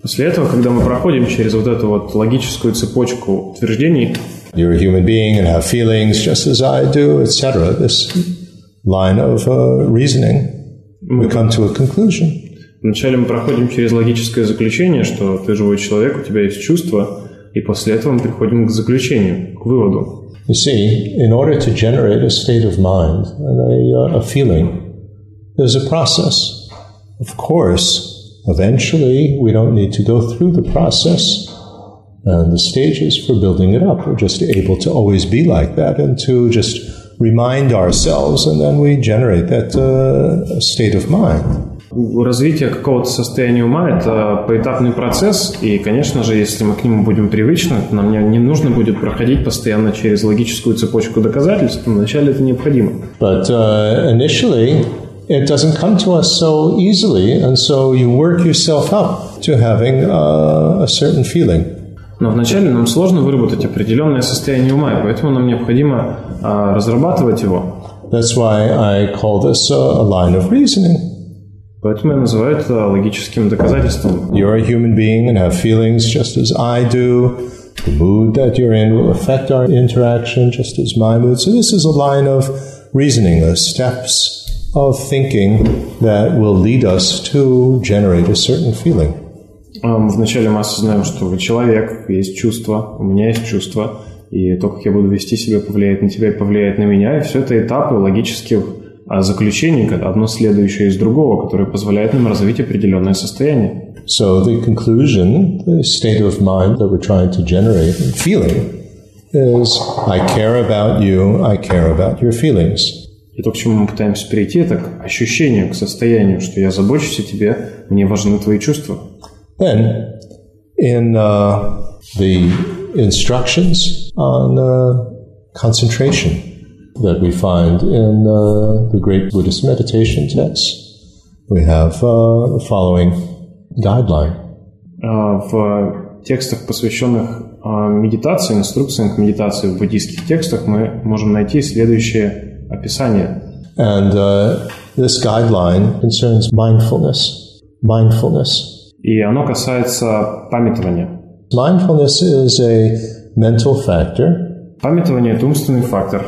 После этого, когда мы проходим через вот эту вот логическую цепочку утверждений, you're a human being and have feelings just as I do, etc., this line of uh, reasoning, we come to a conclusion. вначале мы проходим через логическое заключение, что ты живой человек, у тебя есть чувства, и после этого мы приходим к заключению, к выводу. You see, in order to generate a state of mind and a, uh, a feeling, there's a process. Of course, eventually we don't need to go through the process and the stages for building it up. We're just able to always be like that and to just remind ourselves, and then we generate that uh, state of mind. Развитие какого-то состояния ума – это поэтапный процесс, и, конечно же, если мы к нему будем привычны, нам не, не нужно будет проходить постоянно через логическую цепочку доказательств, вначале это необходимо. But uh, initially, it doesn't come to us so easily, and so you work yourself up to having uh, a certain feeling. Но вначале нам сложно выработать определенное состояние ума, и поэтому нам необходимо а, разрабатывать его. That's why I call this a, a line of reasoning. Поэтому я называю это логическим доказательством. You're a human being and have feelings just as I do. The mood that you're in will affect our interaction just as my mood. So this is a line of reasoning, the steps of thinking that will lead us to generate a certain feeling. Вначале мы осознаем, что вы человек, есть чувства, у меня есть чувства, и то, как я буду вести себя, повлияет на тебя и повлияет на меня, и все это этапы логических а, заключений, одно следующее из другого, которые позволяют нам развить определенное состояние. So the conclusion, the state of mind that we're trying to generate feeling is I care about you, I care about your feelings. И то, к чему мы пытаемся перейти, это к ощущению, к состоянию, что я забочусь о тебе, мне важны твои чувства. Then, in uh, the instructions on uh, concentration that we find in uh, the great Buddhist meditation texts, we have uh, the following guideline. А, В текстах, посвященных а, медитации, инструкциям к медитации в буддийских текстах, мы можем найти следующее описание. And uh, this guideline concerns mindfulness. Mindfulness. И оно касается памятования. Mindfulness is a mental factor Памятование – это умственный фактор.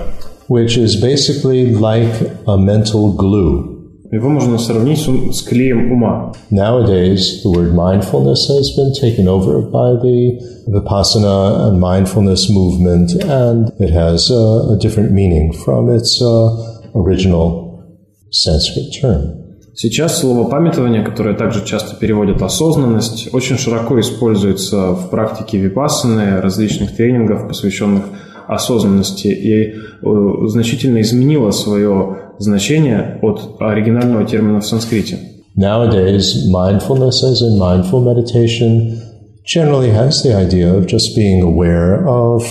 which is basically like a mental glue. Его можно сравнить с, ум- с клеем ума. Nowadays, the word mindfulness has been taken over by the Vipassana and mindfulness movement, and it has a, a different meaning from its uh, original Sanskrit term. Сейчас слово «памятование», которое также часто переводят «осознанность», очень широко используется в практике випассаны, различных тренингов, посвященных осознанности, и э, значительно изменило свое значение от оригинального термина в санскрите. Nowadays, mindfulness, as in mindful meditation, generally has the idea of just being aware of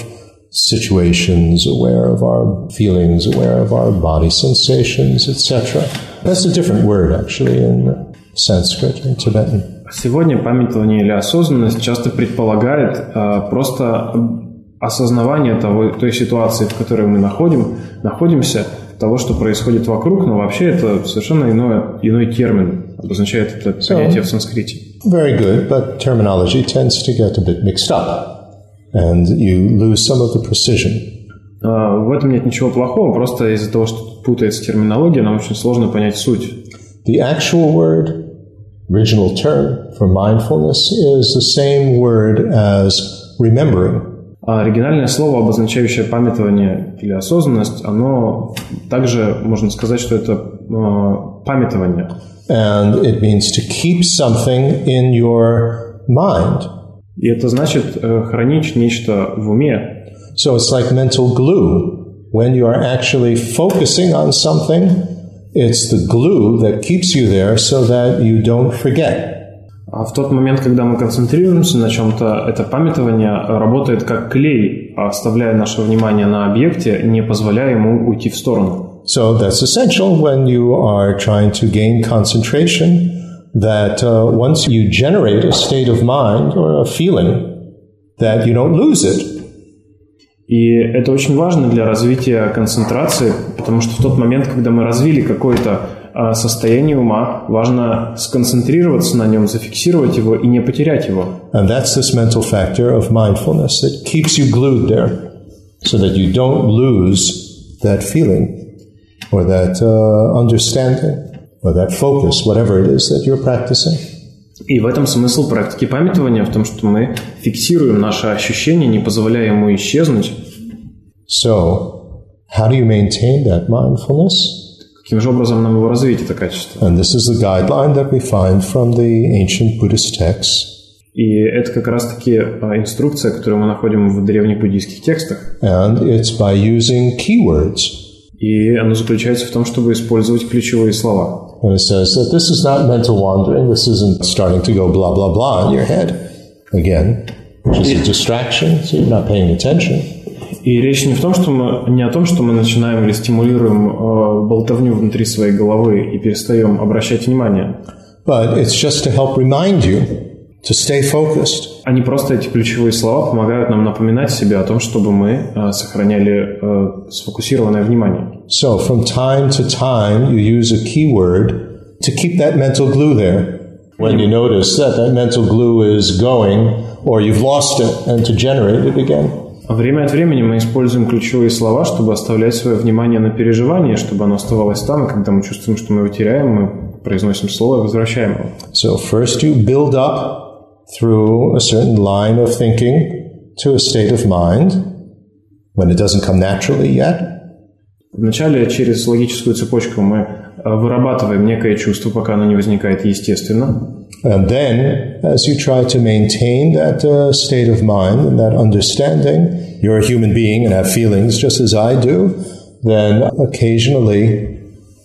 situations, aware of our feelings, aware of our body sensations, etc. That's a different word, actually, in Sanskrit and Tibetan. Сегодня памятование или осознанность часто предполагает э, просто осознавание того, той ситуации, в которой мы находим, находимся, того, что происходит вокруг, но вообще это совершенно иное, иной термин обозначает это понятие в санскрите. Very good, but terminology tends to get a bit mixed up, and you lose some of the precision. А, В этом нет ничего плохого, просто из-за того, что путается терминология, нам очень сложно понять суть. The actual word, original term for mindfulness, is the same word as remembering. А оригинальное слово, обозначающее памятование или осознанность, оно также можно сказать, что это э, памятование. And it means to keep something in your mind. И это значит э, хранить нечто в уме. So it's like mental glue. When you are actually focusing on something, it's the glue that keeps you there so that you don't forget. А в тот момент, когда мы концентрируемся на чем-то, это памятование работает как клей, оставляя наше внимание на объекте, не позволяя ему уйти в сторону. So that's essential when you are trying to gain concentration. That uh, once you generate a state of mind or a feeling, that you don't lose it. И это очень важно для развития концентрации, потому что в тот момент, когда мы развили какое-то а, состояние ума, важно сконцентрироваться на нем, зафиксировать его и не потерять его. And that's this mental factor of mindfulness that keeps you glued there so that you don't lose that feeling or that uh, understanding or that focus, whatever it is that you're practicing. И в этом смысл практики памятования, в том, что мы фиксируем наше ощущение, не позволяя ему исчезнуть. So, how do you maintain that mindfulness? Каким же образом нам его развить, это качество? And this is the guideline that we find from the ancient Buddhist texts. И это как раз-таки а, инструкция, которую мы находим в древних буддийских текстах. And it's by using keywords. И оно заключается в том, чтобы использовать ключевые слова. And it says that this is not mental wandering, this isn't starting to go blah, blah, blah in your head again, which is a distraction, so you're not paying attention. И речь не в том, что мы не о том, что мы начинаем или стимулируем э, болтовню внутри своей головы и перестаем обращать внимание. But it's just to help remind you to stay focused. Они просто эти ключевые слова помогают нам напоминать себе о том, чтобы мы э, сохраняли э, сфокусированное внимание. So from time to time, you use a keyword to keep that mental glue there. When you notice that that mental glue is going, or you've lost it, and to generate it again. Время от времени мы используем ключевые слова, чтобы оставлять свое внимание на переживании, чтобы оно оставалось там, и когда мы чувствуем, что мы его теряем, мы произносим слово и возвращаем его. So first you build up through a certain line of thinking to a state of mind when it doesn't come naturally yet. Вначале через логическую цепочку мы э, вырабатываем некое чувство, пока оно не возникает естественно. And then, as you try to maintain that uh, state of mind and that understanding, you're a human being and have feelings just as I do, then occasionally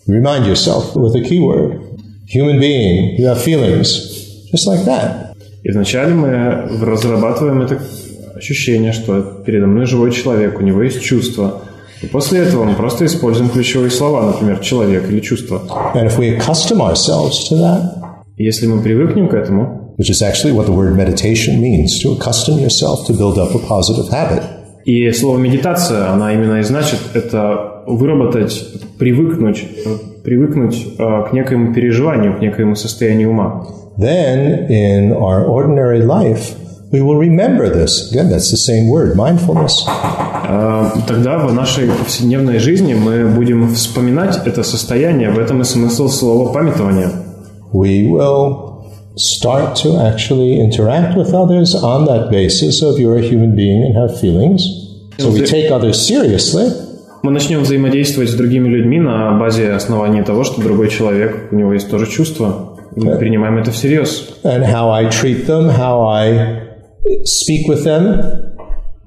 remind yourself with a keyword human being, you have feelings, just like that. И вначале мы разрабатываем это ощущение, что передо мной живой человек, у него есть чувства. И после этого мы просто используем ключевые слова, например, человек или чувство. And if we accustom ourselves to that, если мы привыкнем к этому, which is actually what the word meditation means, to accustom yourself to build up a positive habit. и слово медитация, она именно и значит, это выработать, привыкнуть, привыкнуть э, к некоему переживанию, к некоему состоянию ума. Then, in our ordinary life, we will remember this. Again, that's the same word, mindfulness. Э, Тогда в нашей повседневной жизни мы будем вспоминать это состояние, в этом и смысл слова памятования. We will start to actually interact with others on that basis of you're a human being and have feelings. So we take others seriously, Мы начнем взаимодействовать с другими людьми на базе основания того, что другой человек, у него есть тоже чувства. Мы принимаем это всерьез. and how I treat them, how I speak with them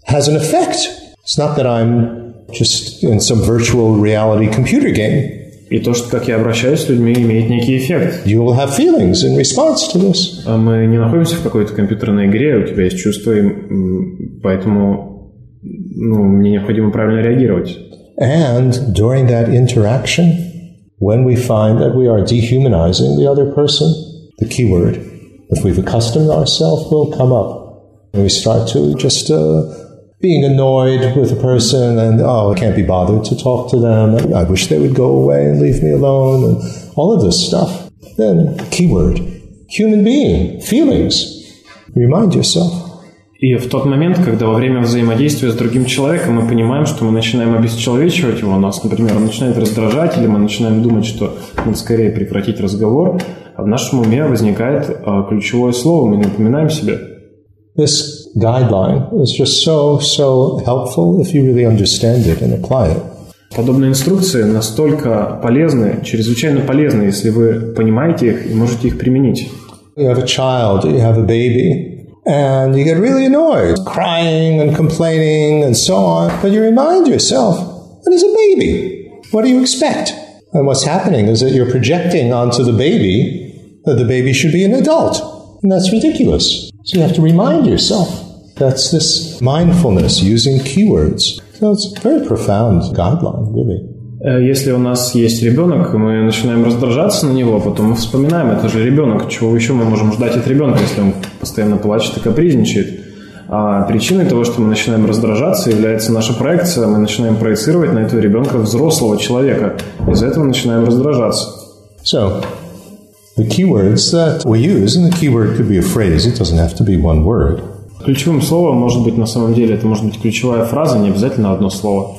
has an effect. It's not that I'm just in some virtual reality computer game. И то, что как я обращаюсь с людьми, имеет некий эффект. You will have feelings in response to this. А Мы не находимся в какой-то компьютерной игре, у тебя есть чувства, и, поэтому ну, мне необходимо правильно реагировать. And during that interaction, when we find that we are dehumanizing the other person, the keyword, if we've accustomed ourselves, will come up. And we start to just uh, being annoyed with a person and, oh, I can't be bothered to talk to them. I wish they would go away and leave me alone and all of this stuff. Then, keyword, human being, feelings. Remind yourself. И в тот момент, когда во время взаимодействия с другим человеком мы понимаем, что мы начинаем обесчеловечивать его, нас, например, он начинает раздражать, или мы начинаем думать, что надо скорее прекратить разговор, а в нашем уме возникает а, ключевое слово, мы напоминаем себе. This guideline is just so, so helpful if you really understand it and apply it. Подобные инструкции настолько полезны, чрезвычайно полезны, если вы понимаете их и можете их применить. You have a child, you have a baby, and you get really annoyed, crying and complaining and so on. But you remind yourself that it's a baby. What do you expect? And what's happening is that you're projecting onto the baby that the baby should be an adult. And that's ridiculous. So you have to remind yourself. That's this mindfulness using keywords. So it's a very profound guideline, really. Э, Если у нас есть ребенок, мы начинаем раздражаться на него, потом мы вспоминаем, это же ребенок, чего еще мы можем ждать от ребенка, если он постоянно плачет и капризничает. А причиной того, что мы начинаем раздражаться, является наша проекция. Мы начинаем проецировать на этого ребенка взрослого человека. Из-за этого начинаем раздражаться. So, the keywords that we use, and the keyword could be a phrase, it doesn't have to be one word. Ключевым словом может быть на самом деле, это может быть ключевая фраза, не обязательно одно слово.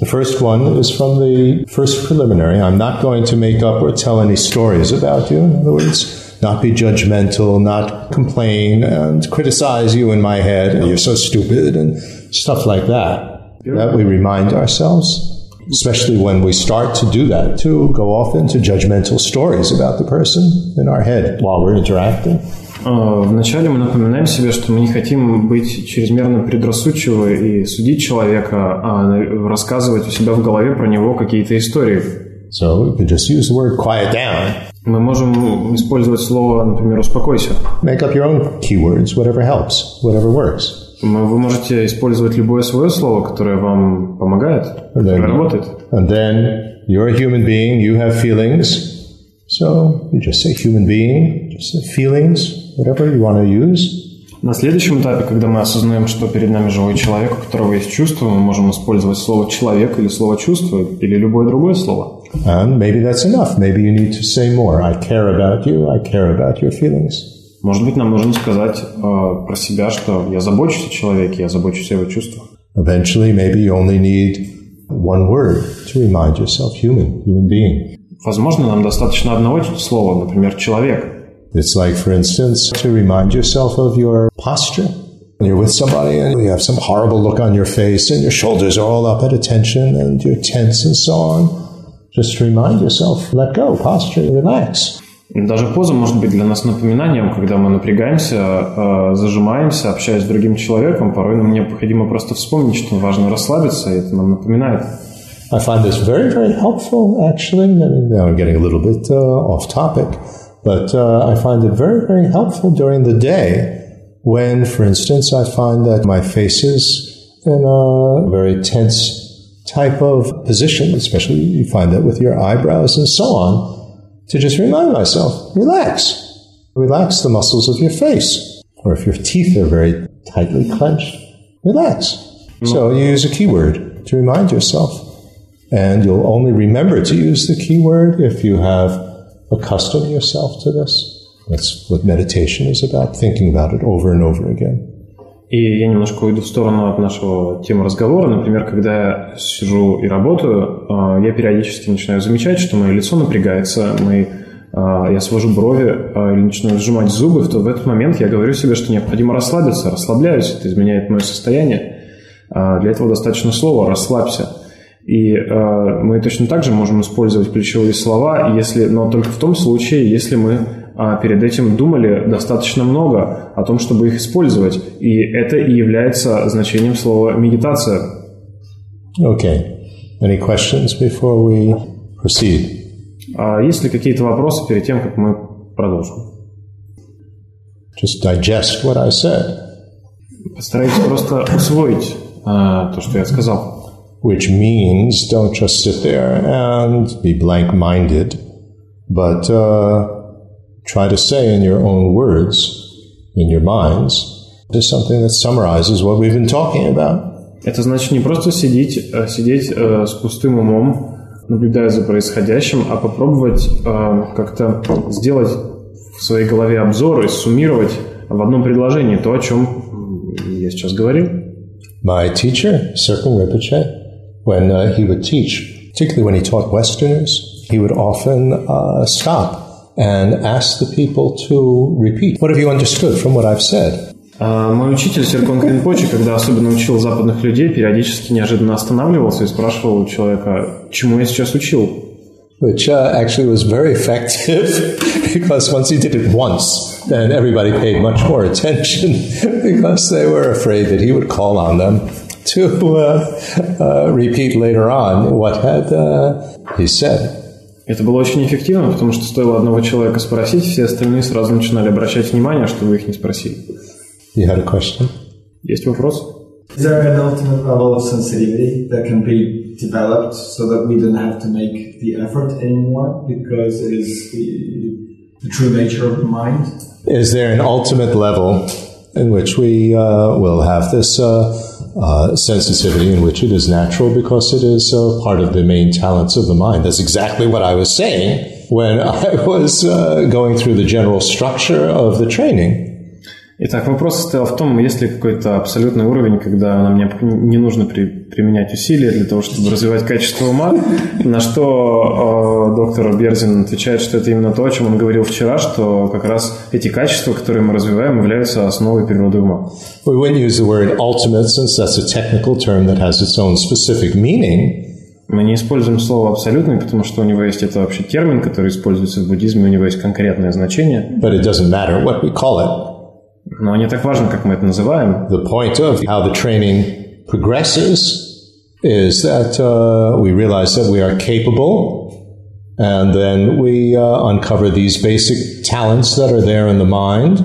The first one is from the first preliminary. I'm not going to make up or tell any stories about you. In other words, not be judgmental, not complain and criticize you in my head. You're so stupid and stuff like that. That we remind ourselves, especially when we start to do that, to go off into judgmental stories about the person in our head while we're interacting. А, Вначале мы напоминаем себе, что мы не хотим быть чрезмерно предрассудчивы и судить человека, а рассказывать у себя в голове про него какие-то истории. So we could just use the word quiet down. Мы можем использовать слово, например, «успокойся». Make up your own keywords, whatever helps, whatever works. Вы вы можете использовать любое свое слово, которое вам помогает, которое работает. And then you're a human being, you have feelings. So you just say human being, just say feelings, whatever you want to use. На следующем этапе, когда мы осознаем, что перед нами живой человек, у которого есть чувство, мы можем использовать слово «человек» или слово «чувство» или любое другое слово. And maybe that's enough. Maybe you need to say more. I care about you. I care about your feelings. Может быть, нам нужно сказать э, про себя, что я забочусь о человеке, я забочусь о его чувствах. Eventually, maybe you only need one word to remind yourself human, human being. Возможно, нам достаточно одного слова, например, «человек». It's like, for instance, to remind yourself of your posture. When you're with somebody and you have some horrible look on your face and your shoulders are all up at attention and you're tense and so on, just remind yourself, let go, posture, relax. Даже поза может быть для нас напоминанием, когда мы напрягаемся, э, зажимаемся, общаясь с другим человеком. Порой нам необходимо просто вспомнить, что важно расслабиться, и это нам напоминает. I find this very, very helpful, actually. I mean, now I'm getting a little bit uh, off topic, but uh, I find it very, very helpful during the day when, for instance, I find that my face is in a very tense type of position, especially you find that with your eyebrows and so on, to just remind myself, relax. Relax the muscles of your face. Or if your teeth are very tightly clenched, relax. So you use a keyword to remind yourself. And you'll only remember to use the keyword if you have accustomed yourself to this. That's what meditation is about, thinking about it over and over again. И я немножко уйду в сторону от нашего темы разговора. Например, когда я сижу и работаю, э, я периодически начинаю замечать, что мое лицо напрягается, мои, э, я свожу брови э, или начинаю сжимать зубы, то в этот момент я говорю себе, что необходимо расслабиться, расслабляюсь, это изменяет мое состояние. А Для этого достаточно слова «расслабься». И э, мы точно так же можем использовать ключевые слова, если, но только в том случае, если мы а, перед этим думали достаточно много о том, чтобы их использовать. И это и является значением слова «медитация». Okay. Any questions before we proceed? А есть ли какие-то вопросы перед тем, как мы продолжим? Just digest what I said, Постарайтесь просто усвоить а, то, что я сказал. Which means don't just sit there and be blank minded, but uh, try to say in your own words, in your minds, just something that summarizes what we've been talking about. Это значит не просто сидеть, э, сидеть э, с пустым умом, наблюдая за происходящим, а попробовать э, как-то сделать в своей голове обзор и суммировать в одном предложении то, о чем я сейчас говорил. My teacher, Sirkin Rinpoche, when uh, he would teach, particularly when he taught Westerners, he would often uh, stop and ask the people to repeat. What have you understood from what I've said? А Мой учитель Серкон Кринпочи, когда особенно учил западных людей, периодически неожиданно останавливался и спрашивал у человека, чему я сейчас учил. Which uh, actually was very effective [laughs] because once he did it once, then everybody paid much more attention [laughs] because they were afraid that he would call on them to uh, uh, repeat later on what had uh, he said. Это было очень эффективно, потому что стоило одного человека спросить, все остальные сразу начинали обращать внимание, что вы их не спросили. You had a question? Есть вопрос? Is there an ultimate level of sensitivity that can be developed so that we don't have to make the effort anymore because it is the, the true nature of the mind? Is there an ultimate level in which we uh, will have this uh, uh, sensitivity, in which it is natural because it is uh, part of the main talents of the mind? That's exactly what I was saying when [laughs] I was uh, going through the general structure of the training. Итак, вопрос состоял в том, есть ли какой-то абсолютный уровень, когда нам не, нужно при, применять усилия для того, чтобы развивать качество ума, на что э, доктор Берзин отвечает, что это именно то, о чем он говорил вчера, что как раз эти качества, которые мы развиваем, являются основой природы ума. We wouldn't use the word ultimate since that's a technical term that has its own specific meaning, Мы не используем слово «абсолютный», потому что у него есть это вообще термин, который используется в буддизме, у него есть конкретное значение. But it doesn't matter what we call it. Но не так важно, как мы это называем. The point of how the training progresses is that uh, we realize that we are capable, and then we uh, uncover these basic talents that are there in the mind.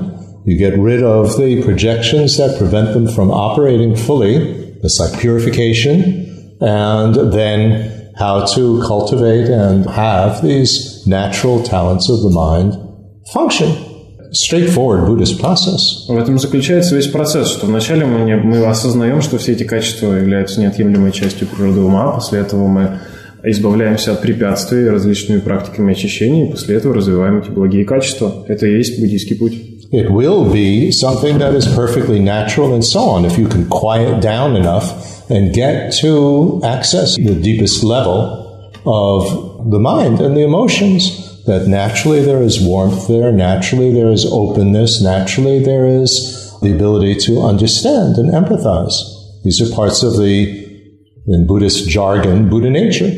You get rid of the projections that prevent them from operating fully. It's like purification and then how to cultivate and have these natural talents of the mind function. Straightforward Buddhist process. В этом заключается весь процесс, что вначале мы, не, мы осознаем, что все эти качества являются неотъемлемой частью природы ума, после этого мы избавляемся от препятствий различными практиками очищения, и после этого развиваем эти благие качества. Это и есть буддийский путь. It will be something that is perfectly natural and so on if you can quiet down enough and get to access the deepest level of the mind and the emotions. That naturally there is warmth there, naturally there is openness, naturally there is the ability to understand and empathize. These are parts of the, in Buddhist jargon, Buddha nature.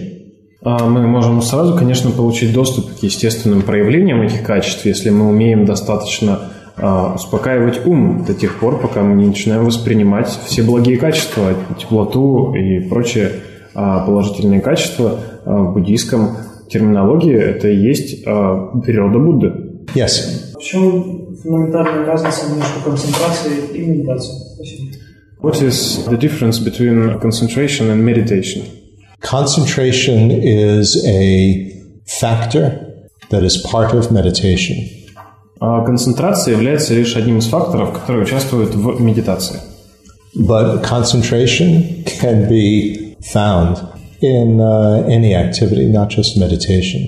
Мы можем сразу, конечно, получить доступ к естественным проявлениям этих качеств, если мы умеем достаточно успокаивать ум до тех пор, пока мы не начинаем воспринимать все благие качества, теплоту и прочие положительные качества в буддийском терминологии. Это и есть природа Будды. Yes. В чем фундаментальная разница между концентрацией и медитацией? Спасибо. What is the difference between concentration and meditation? Concentration is a factor that is part of meditation. Концентрация является лишь одним из факторов, которые участвуют в медитации. But concentration can be found in uh, any activity, not just meditation.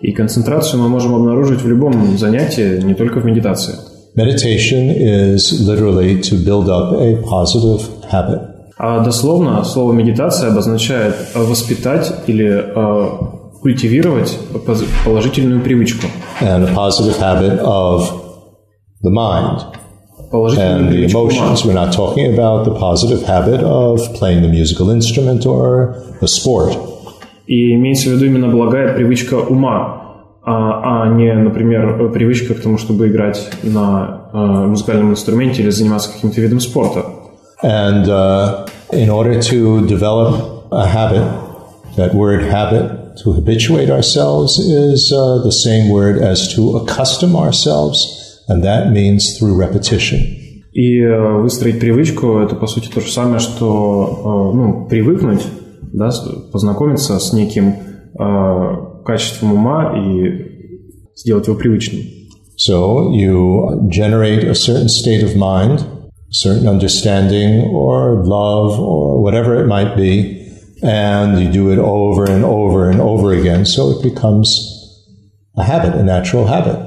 И концентрацию мы можем обнаружить в любом занятии, не только в медитации. Meditation is literally to build up a positive habit. А дословно слово медитация обозначает воспитать или э, культивировать положительную привычку. And a positive habit of the mind. And the emotions. We're not talking about the positive habit of playing the musical instrument or a sport. И имеется в виду именно благая привычка ума, а, а не, например, привычка к тому, чтобы играть на uh, музыкальном инструменте или заниматься каким-то видом спорта. And uh, in order to develop a habit, that word habit to habituate ourselves is uh, the same word as to accustom ourselves, and that means through repetition. И э, выстроить привычку – это, по сути, то же самое, что э, ну, привыкнуть, да, познакомиться с неким э, качеством ума и сделать его привычным. So you generate a certain state of mind, certain understanding or love or whatever it might be, and you do it over and over and over again, so it becomes a habit, a natural habit.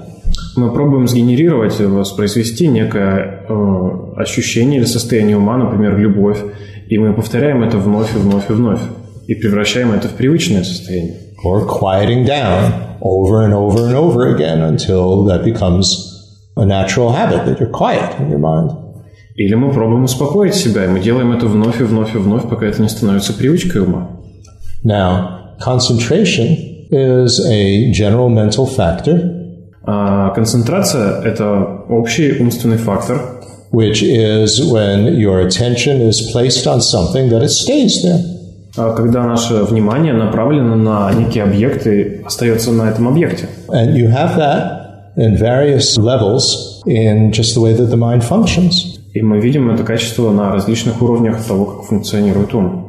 Мы пробуем сгенерировать, воспроизвести некое э, ощущение или состояние ума, например, любовь, и мы повторяем это вновь и вновь и вновь, и превращаем это в привычное состояние. Or quieting down over and over and over again until that becomes a natural habit that you're quiet in your mind. Или мы пробуем успокоить себя, и мы делаем это вновь и вновь и вновь, пока это не становится привычкой ума. Now, concentration is a general mental factor. А концентрация – это общий умственный фактор, which is when your attention is placed on something that it stays there. Когда наше внимание направлено на некий объект и остается на этом объекте. And you have that in various levels in just the way that the mind functions. И мы видим это качество на различных уровнях того, как функционирует ум.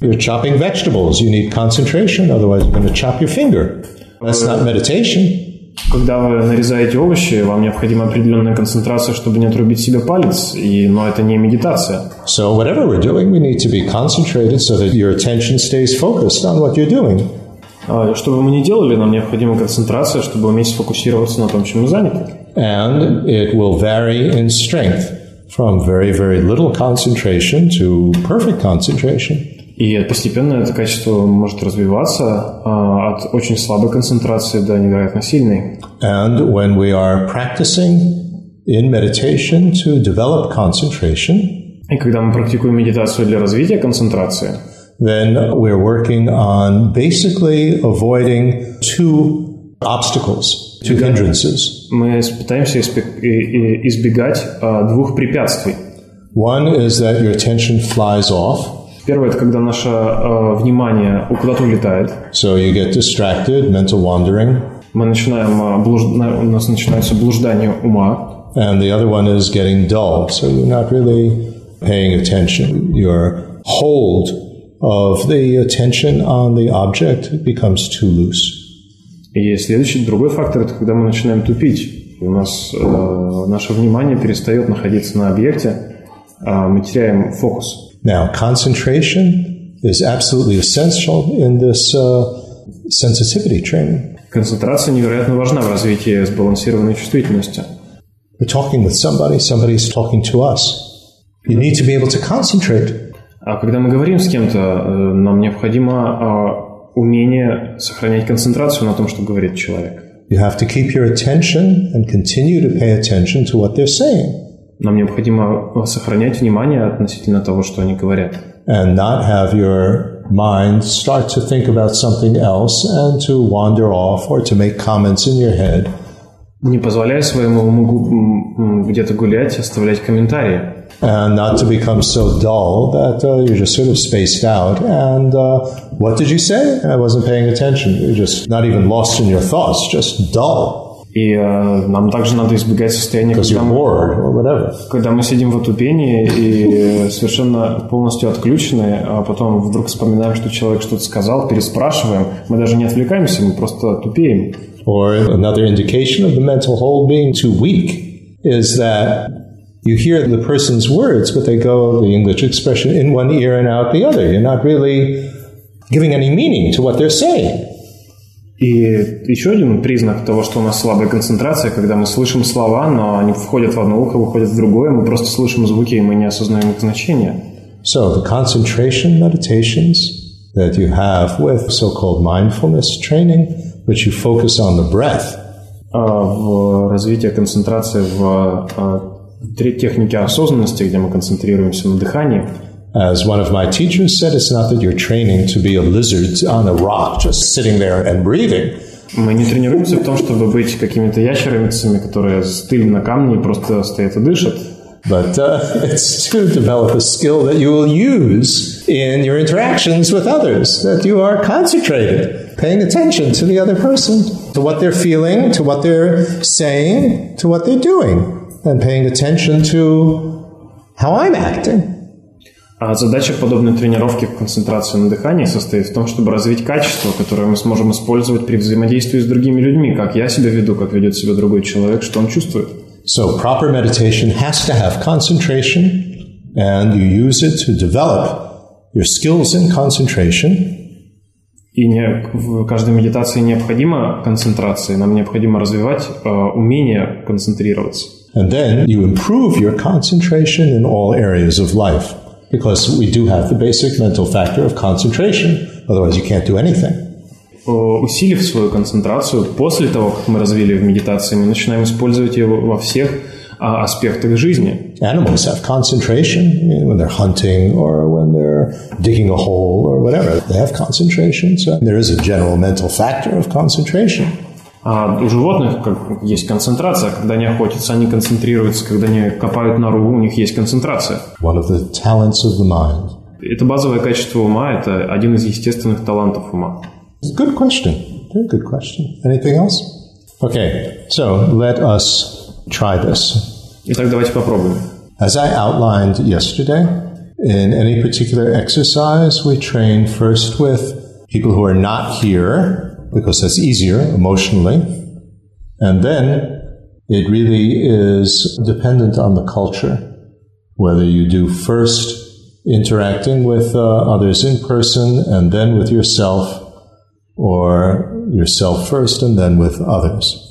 You're chopping vegetables. You need concentration, otherwise you're going to chop your finger. That's not meditation. Когда вы нарезаете овощи, вам необходима определенная концентрация, чтобы не отрубить себе палец, и, но это не медитация. So whatever we're doing, we need to be concentrated so that your attention stays focused on what you're doing. Что бы мы ни делали, нам необходима концентрация, чтобы уметь сфокусироваться на том, чем мы заняты. And it will vary in strength from very, very little concentration to perfect concentration. И постепенно это качество может развиваться а, от очень слабой концентрации до невероятно сильной. And when we are practicing in meditation to develop concentration, и когда мы практикуем медитацию для развития концентрации, then we're working on basically avoiding two obstacles, two hindrances. Мы пытаемся избегать а, двух препятствий. One is that your attention flies off, Первое – это когда наше а, внимание куда-то улетает. so you get distracted, mental wandering. Мы начинаем, а, блуж- у нас начинается блуждание ума. And the other one is getting dull, so you're not really paying attention. Your hold of the attention on the object becomes too loose. И следующий, другой фактор – это когда мы начинаем тупить. И у нас э, наше внимание перестает находиться на объекте, а мы теряем фокус. Now, concentration is absolutely essential in this uh, sensitivity training. Концентрация невероятно важна в развитии сбалансированной чувствительности. We're talking with somebody, somebody's talking to us. You need to be able to concentrate. А когда мы говорим с кем-то, э, нам необходимо э, умение сохранять концентрацию на том, что говорит человек. You have to keep your attention and continue to pay attention to what they're saying Нам необходимо э, сохранять внимание относительно того, что они говорят. and not have your mind start to think about something else and to wander off or to make comments in your head. Не позволяя своему уму гу- м, м, где-то гулять, оставлять комментарии. and not to become so dull that uh, you're just sort of spaced out. And uh, what did you say? I wasn't paying attention. You're just not even lost in your thoughts, just dull И э, нам также надо избегать состояния, когда мы, когда мы сидим в отупении и э, совершенно полностью отключены, а потом вдруг вспоминаем, что человек что-то сказал, переспрашиваем. Мы даже не отвлекаемся, мы просто тупеем. Or another indication of the mental hold being too weak is that you hear the person's words, but they go, the English expression, in one ear and out the other. You're not really giving any meaning to what they're saying. И еще один признак того, что у нас слабая концентрация, когда мы слышим слова, но они входят в одно ухо, выходят в другое, мы просто слышим звуки, и мы не осознаем их значения. So the concentration meditations that you have with so-called mindfulness training, which you focus on the breath, А В развитии концентрации в а, технике осознанности, где мы концентрируемся на дыхании, as one of my teachers said, it's not that you're training to be a lizard on a rock, just sitting there and breathing. мы не тренируемся в том, чтобы быть какими-то ящеровицами, которые стыли на камне и просто стоят и дышат. But uh, [laughs] it's to develop a skill that you will use in your interactions with others, that you are concentrated, paying attention to the other person, to what they're feeling, to what they're saying, to what they're doing, and paying attention to how I'm acting. А задача подобной тренировки в концентрации на дыхании состоит в том, чтобы развить качество, которое мы сможем использовать при взаимодействии с другими людьми, как я себя веду, как ведет себя другой человек, что он чувствует. So proper meditation has to have concentration, and you use it to develop your skills in concentration. И не, в каждой медитации необходима концентрация, нам необходимо развивать э, умение концентрироваться. And then you improve your concentration in all areas of life because we do have the basic mental factor of concentration. Otherwise, you can't do anything. Э, Усилив свою концентрацию, после того, как мы развили в медитации, мы начинаем использовать ее во всех а, аспектах жизни. Animals have concentration you know, when they're hunting or when they're digging a hole or whatever. They have concentration. So there is a general mental factor of concentration. А у животных как, есть концентрация. Когда они охотятся, они концентрируются. Когда они копают нору, у них есть концентрация. One of the talents of the mind. Это базовое качество ума, это один из естественных талантов ума. Good question. Very good question. Anything else? Okay, so let us try this. Итак, давайте попробуем. As I outlined yesterday, in any particular exercise, we train first with people who are not here, because that's easier emotionally. And then it really is dependent on the culture, whether you do first interacting with uh, others in person and then with yourself, or yourself first and then with others.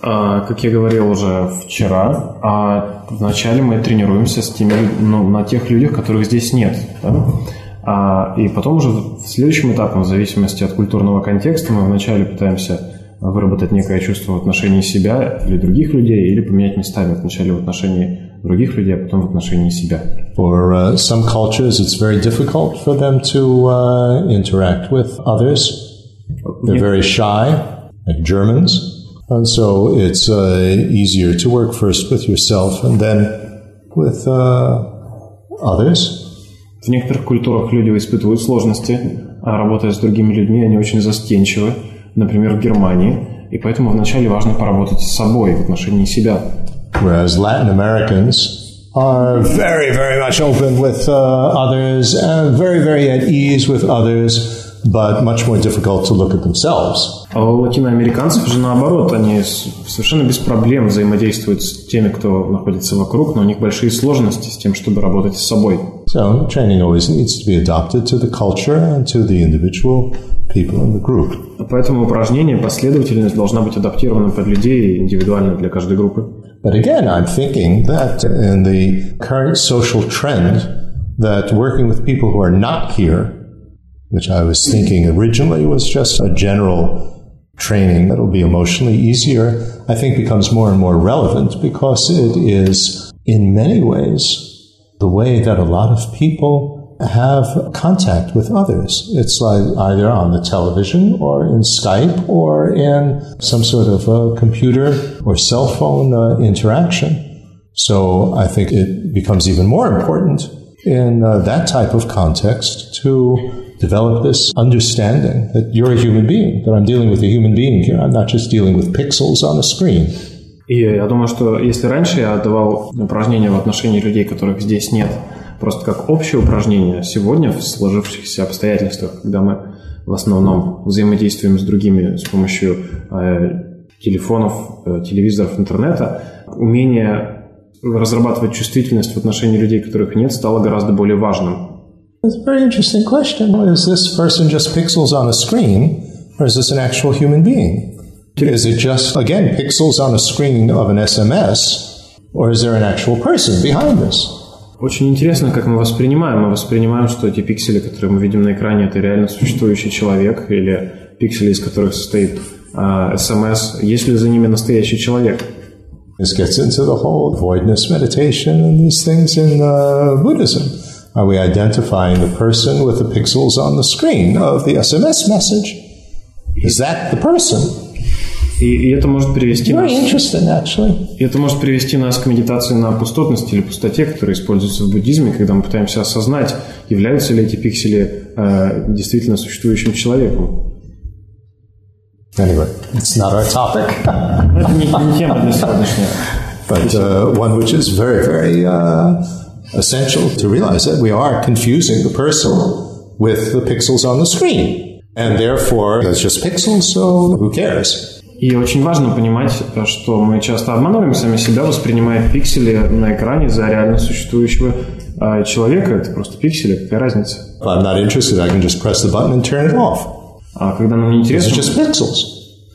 А, Как я говорил уже вчера, а вначале мы тренируемся с теми, ну, на тех людях, которых здесь нет. да? А, и потом уже в следующем этапе, в зависимости от культурного контекста, мы вначале пытаемся выработать некое чувство в отношении себя или других людей, или поменять местами вначале в отношении других людей, а потом в отношении себя. For uh, some cultures, it's very difficult for them to uh, interact with others. They're very shy, like Germans. And so it's uh, easier to work first with yourself and then with uh, others. В некоторых культурах люди испытывают сложности, а работая с другими людьми, они очень застенчивы, например, в Германии, и поэтому вначале важно поработать с собой в отношении себя. Whereas Latin Americans are very, very much open with uh, others and very, very at ease with others, but much more difficult to look at themselves. А у латиноамериканцев же наоборот, они совершенно без проблем взаимодействуют с теми, кто находится вокруг, но у них большие сложности с тем, чтобы работать с собой. So training always needs to be adopted to the culture and to the individual people in the group. Поэтому упражнение, последовательность должна быть адаптирована под людей индивидуально для каждой группы. But again, I'm thinking that in the current social trend, that working with people who are not here, which I was thinking originally was just a general training that'll be emotionally easier, I think becomes more and more relevant because it is, in many ways, the way that a lot of people have contact with others. It's like either on the television or in Skype or in some sort of a computer or cell phone uh, interaction. So I think it becomes even more important in uh, that type of context to develop this understanding that you're a human being, that I'm dealing with a human being here. I'm not just dealing with pixels on a screen. И я думаю, что если раньше я отдавал упражнения в отношении людей, которых здесь нет, просто как общее упражнение, сегодня в сложившихся обстоятельствах, когда мы в основном взаимодействуем с другими с помощью э, телефонов, э, телевизоров, интернета, умение разрабатывать чувствительность в отношении людей, которых нет, стало гораздо более важным. It's a very interesting question. Is this person just pixels on a screen, or is this an actual human being? Is it just, again, pixels on a screen of an SMS, or is there an actual person behind this? Очень интересно, как мы воспринимаем. Мы воспринимаем, что эти пиксели, которые мы видим на экране, это реально существующий человек, или пиксели, из которых состоит а, СМС. Есть ли за ними настоящий человек? This gets into the whole voidness meditation and these things in uh, Buddhism. Are we identifying the person with the pixels on the screen of the SMS message? Is that the person? И, и это может привести нас, Very interesting, actually. и это может привести нас к медитации на пустотности или пустоте, которая используется в буддизме, когда мы пытаемся осознать, являются ли эти пиксели э, действительно существующим человеком. Anyway, it's not our topic. [laughs] Это не, не тема для сегодняшнего. but uh, one which is very, very uh, essential to realize that we are confusing the person with the pixels on the screen. And therefore, it's just pixels, so who cares? И очень важно понимать, что мы часто обманываем сами себя, воспринимая пиксели на экране за реально существующего а, человека. Это просто пиксели, какая разница. If I'm not interested, I can just press the button and turn it off. А когда нам не It's интересно, just pixels.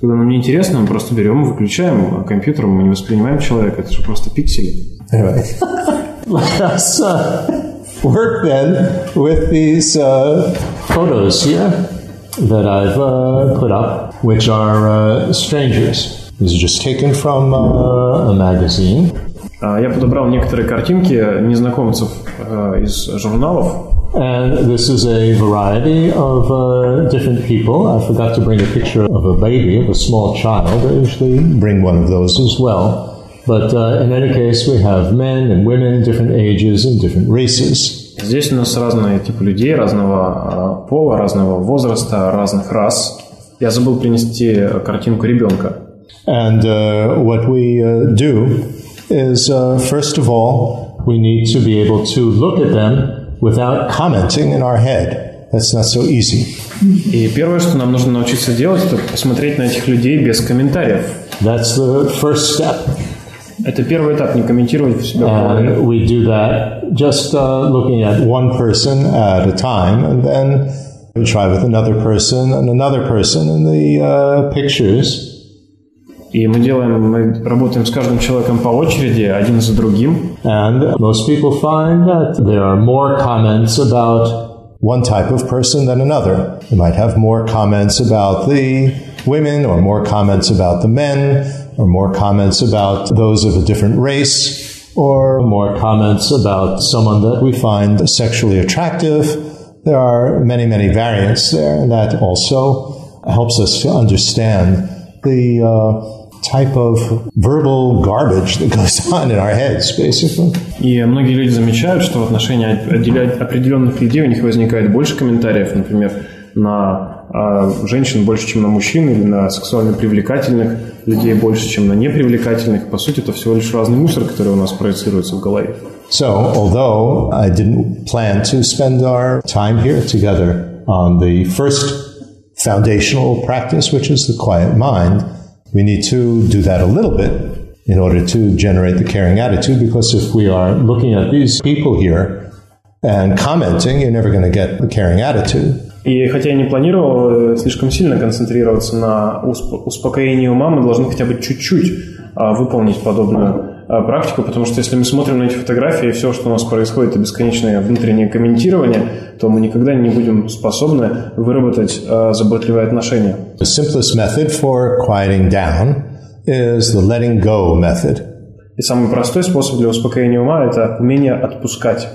когда нам не интересно, мы просто берем выключаем компьютер, мы не воспринимаем человека, это же просто пиксели. Anyway, [laughs] let us uh, work then with these uh, photos here that I've uh, put up, which are uh, strangers. These are just taken from uh, a magazine. А, Я подобрал некоторые картинки незнакомцев а, из журналов, And this is a variety of uh, different people. I forgot to bring a picture of a baby, of a small child. I usually bring one of those as well. But uh, in any case, we have men and women, different ages and different races. Здесь у нас разные типы людей, разного а, пола, разного возраста, разных рас. Я забыл принести картинку ребенка. And uh, what we uh, do is, uh, first of all, we need to be able to look at them without commenting in our head. That's not so easy. И первое, что нам нужно научиться делать, это посмотреть на этих людей без комментариев. That's the first step. Это первый этап, не комментировать в себя. And we do that just uh, looking at one person at a time, and then we try with another person and another person in the uh, pictures. И мы делаем, мы работаем с каждым человеком по очереди, один за другим. And most people find that there are more comments about one type of person than another. You might have more comments about the women, or more comments about the men, or more comments about those of a different race, or more comments about someone that we find sexually attractive. There are many, many variants there, and that also helps us to understand the uh, type of verbal garbage that goes on [laughs] in our heads, basically. И многие люди замечают, что в отношении отделять определенных людей у них возникает больше комментариев, например, на э, женщин больше, чем на мужчин, или на сексуально привлекательных людей больше, чем на непривлекательных. По сути, это всего лишь разный мусор, который у нас проецируется в голове. So, although I didn't plan to spend our time here together on the first foundational practice, which is the quiet mind, we need to do that a little bit in order to generate the caring attitude. Because if we are looking at these people here and commenting, you're never going to get the caring attitude. И хотя я не планировал слишком сильно концентрироваться на успокоении ума, мы должны хотя бы чуть-чуть выполнить подобную практику, потому что если мы смотрим на эти фотографии, и все, что у нас происходит, это бесконечное внутреннее комментирование, то мы никогда не будем способны выработать заботливое отношение. The simplest method for quieting down is the letting go method. И самый простой способ для успокоения ума – это умение отпускать.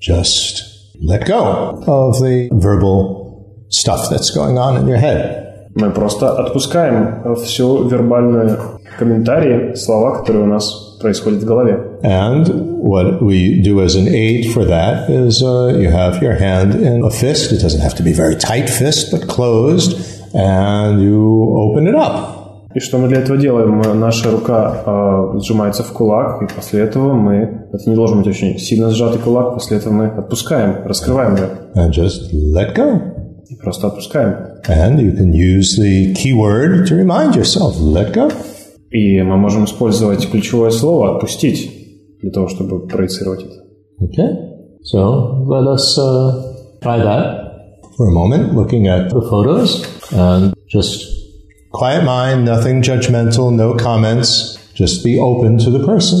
Just let go of the verbal stuff that's going on in your head. Мы просто отпускаем всю вербальную комментарии, слова, которые у нас происходят в голове. And what we do as an aid for that is uh, you have your hand in a fist. It doesn't have to be very tight fist, but closed, and you open it up. И что мы для этого делаем? Наша рука э, сжимается в кулак, и после этого мы... Это не должен быть очень сильно сжатый кулак, после этого мы отпускаем, раскрываем его. And just let go. И просто отпускаем. And you can use the keyword to remind yourself, let go. И мы можем использовать ключевое слово «отпустить» для того, чтобы проецировать это. Okay, so let us uh, try that for a moment, looking at the photos and just quiet mind, nothing judgmental, no comments, just be open to the person.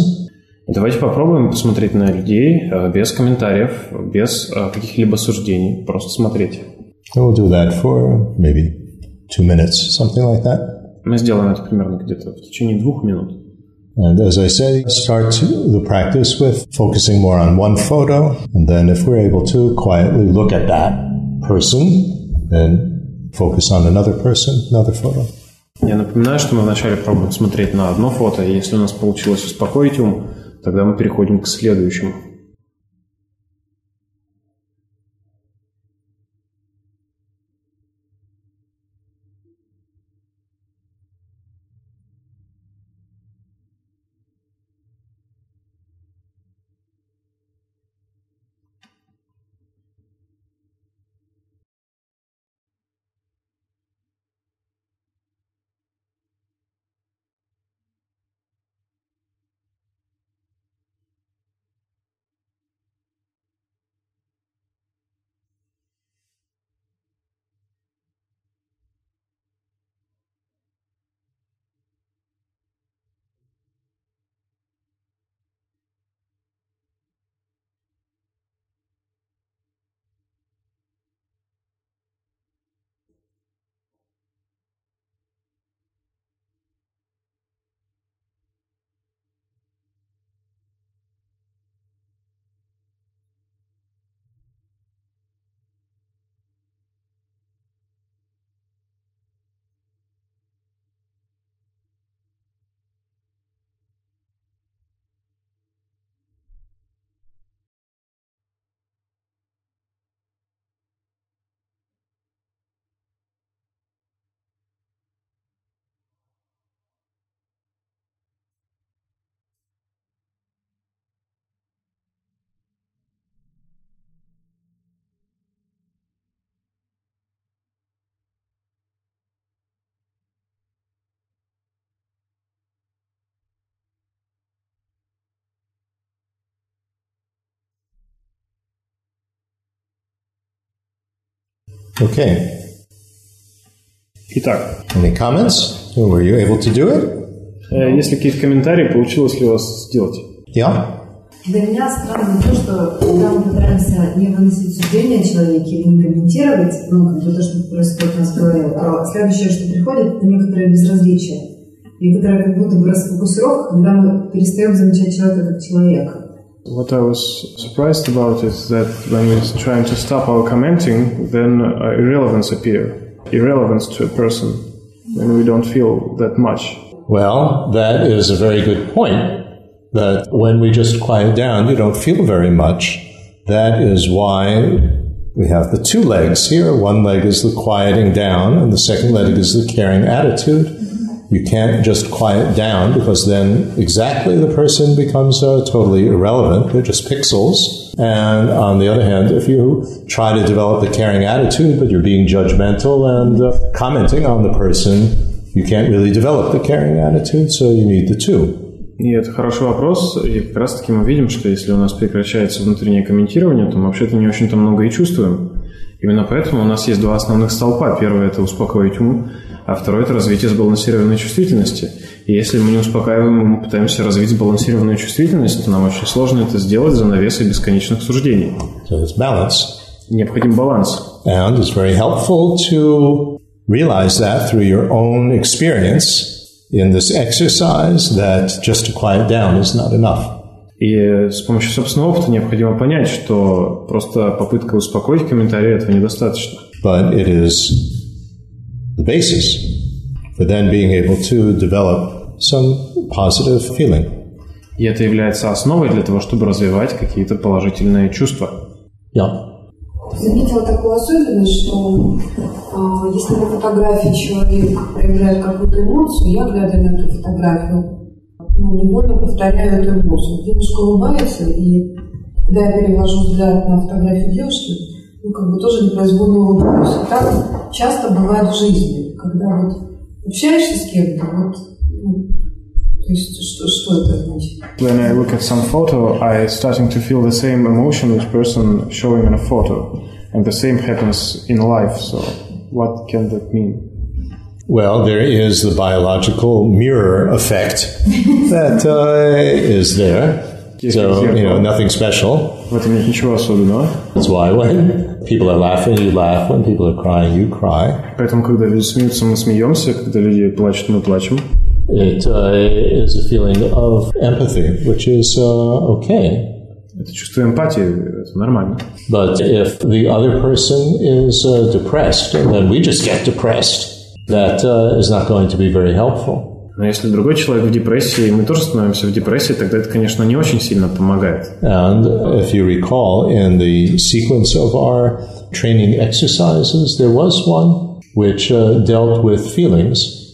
Давайте попробуем посмотреть на людей без комментариев, без каких-либо суждений, просто смотреть. We'll do that for maybe two minutes, something like that. Мы сделаем это примерно где-то в течение двух минут. And as I say, start the practice with focusing more on one photo, and then if we're able to quietly look at that person, then focus on another person, another photo. Я напоминаю, что мы вначале пробуем смотреть на одно фото, и если у нас получилось успокоить ум, тогда мы переходим к следующему. Okay. Итак, Any comments? Were you able to do it? есть ли какие-то комментарии, получилось ли у вас сделать? Yeah? Для меня странно то, что когда мы пытаемся не выносить суждения о человеке или не комментировать, ну, как бы то, что происходит у нас в голове, то следующее, что приходит, это некоторое безразличие. Некоторая как будто бы расфокусировка, когда мы перестаем замечать человека как человека. What I was surprised about is that when we're trying to stop our commenting, then uh, irrelevance appear. Irrelevance to a person when we don't feel that much. Well, that is a very good point. That when we just quiet down, you don't feel very much. That is why we have the two legs here. One leg is the quieting down, and the second leg is the caring attitude. You can't just quiet down because then exactly the person becomes uh, totally irrelevant. They're just pixels. And on the other hand, if you try to develop a caring attitude, but you're being judgmental and uh, commenting on the person, you can't really develop the caring attitude, so you need the two. И это хороший вопрос, и как раз таки мы видим, что если у нас прекращается внутреннее комментирование, то мы вообще-то не очень-то много и чувствуем. Именно поэтому у нас есть два основных столпа. Первый – это успокоить ум, а второй – это развитие сбалансированной чувствительности. И если мы не успокаиваем, мы пытаемся развить сбалансированную чувствительность, то нам очень сложно это сделать за навесой бесконечных суждений. So it's balance. Необходим баланс. And it's very helpful to realize that through your own experience in this exercise that just to quiet down is not enough. И с помощью собственного опыта необходимо понять, что просто попытка успокоить комментарии этого недостаточно. But it is the basis for then being able to develop some positive feeling. И это является основой для того, чтобы развивать какие-то положительные чувства. Yeah. Заметила такую особенность, что э, если на фотографии человек проявляет какую-то эмоцию, я, глядя на эту фотографию, ну, невольно повторяю эту эмоцию. Девушка улыбается, и когда я перевожу взгляд на фотографию девушки, ну, как бы тоже непроизвольно улыбаюсь. И так часто бывает в жизни, когда вот общаешься с кем-то, вот, ну, то есть что, что это значит? When I look at some photo, I starting to feel the same emotion which person showing in a photo, and the same happens in life. So, what can that mean? Well, there is the biological mirror effect [laughs] that uh, is there. So, you know, nothing special. В этом нет ничего особенного. That's why when people are laughing, you laugh. When people are crying, you cry. Поэтому, когда люди смеются, мы смеемся, когда люди плачут, мы плачем. It uh, is a feeling of empathy, which is uh, okay. Это чувство эмпатии, это нормально. But if the other person is uh, depressed, and then we just get depressed, that uh, is not going to be very helpful. Но если другой человек в депрессии, и мы тоже становимся в депрессии, тогда это, конечно, не очень сильно помогает. And if you recall, in the sequence of our training exercises, there was one which uh, dealt with feelings.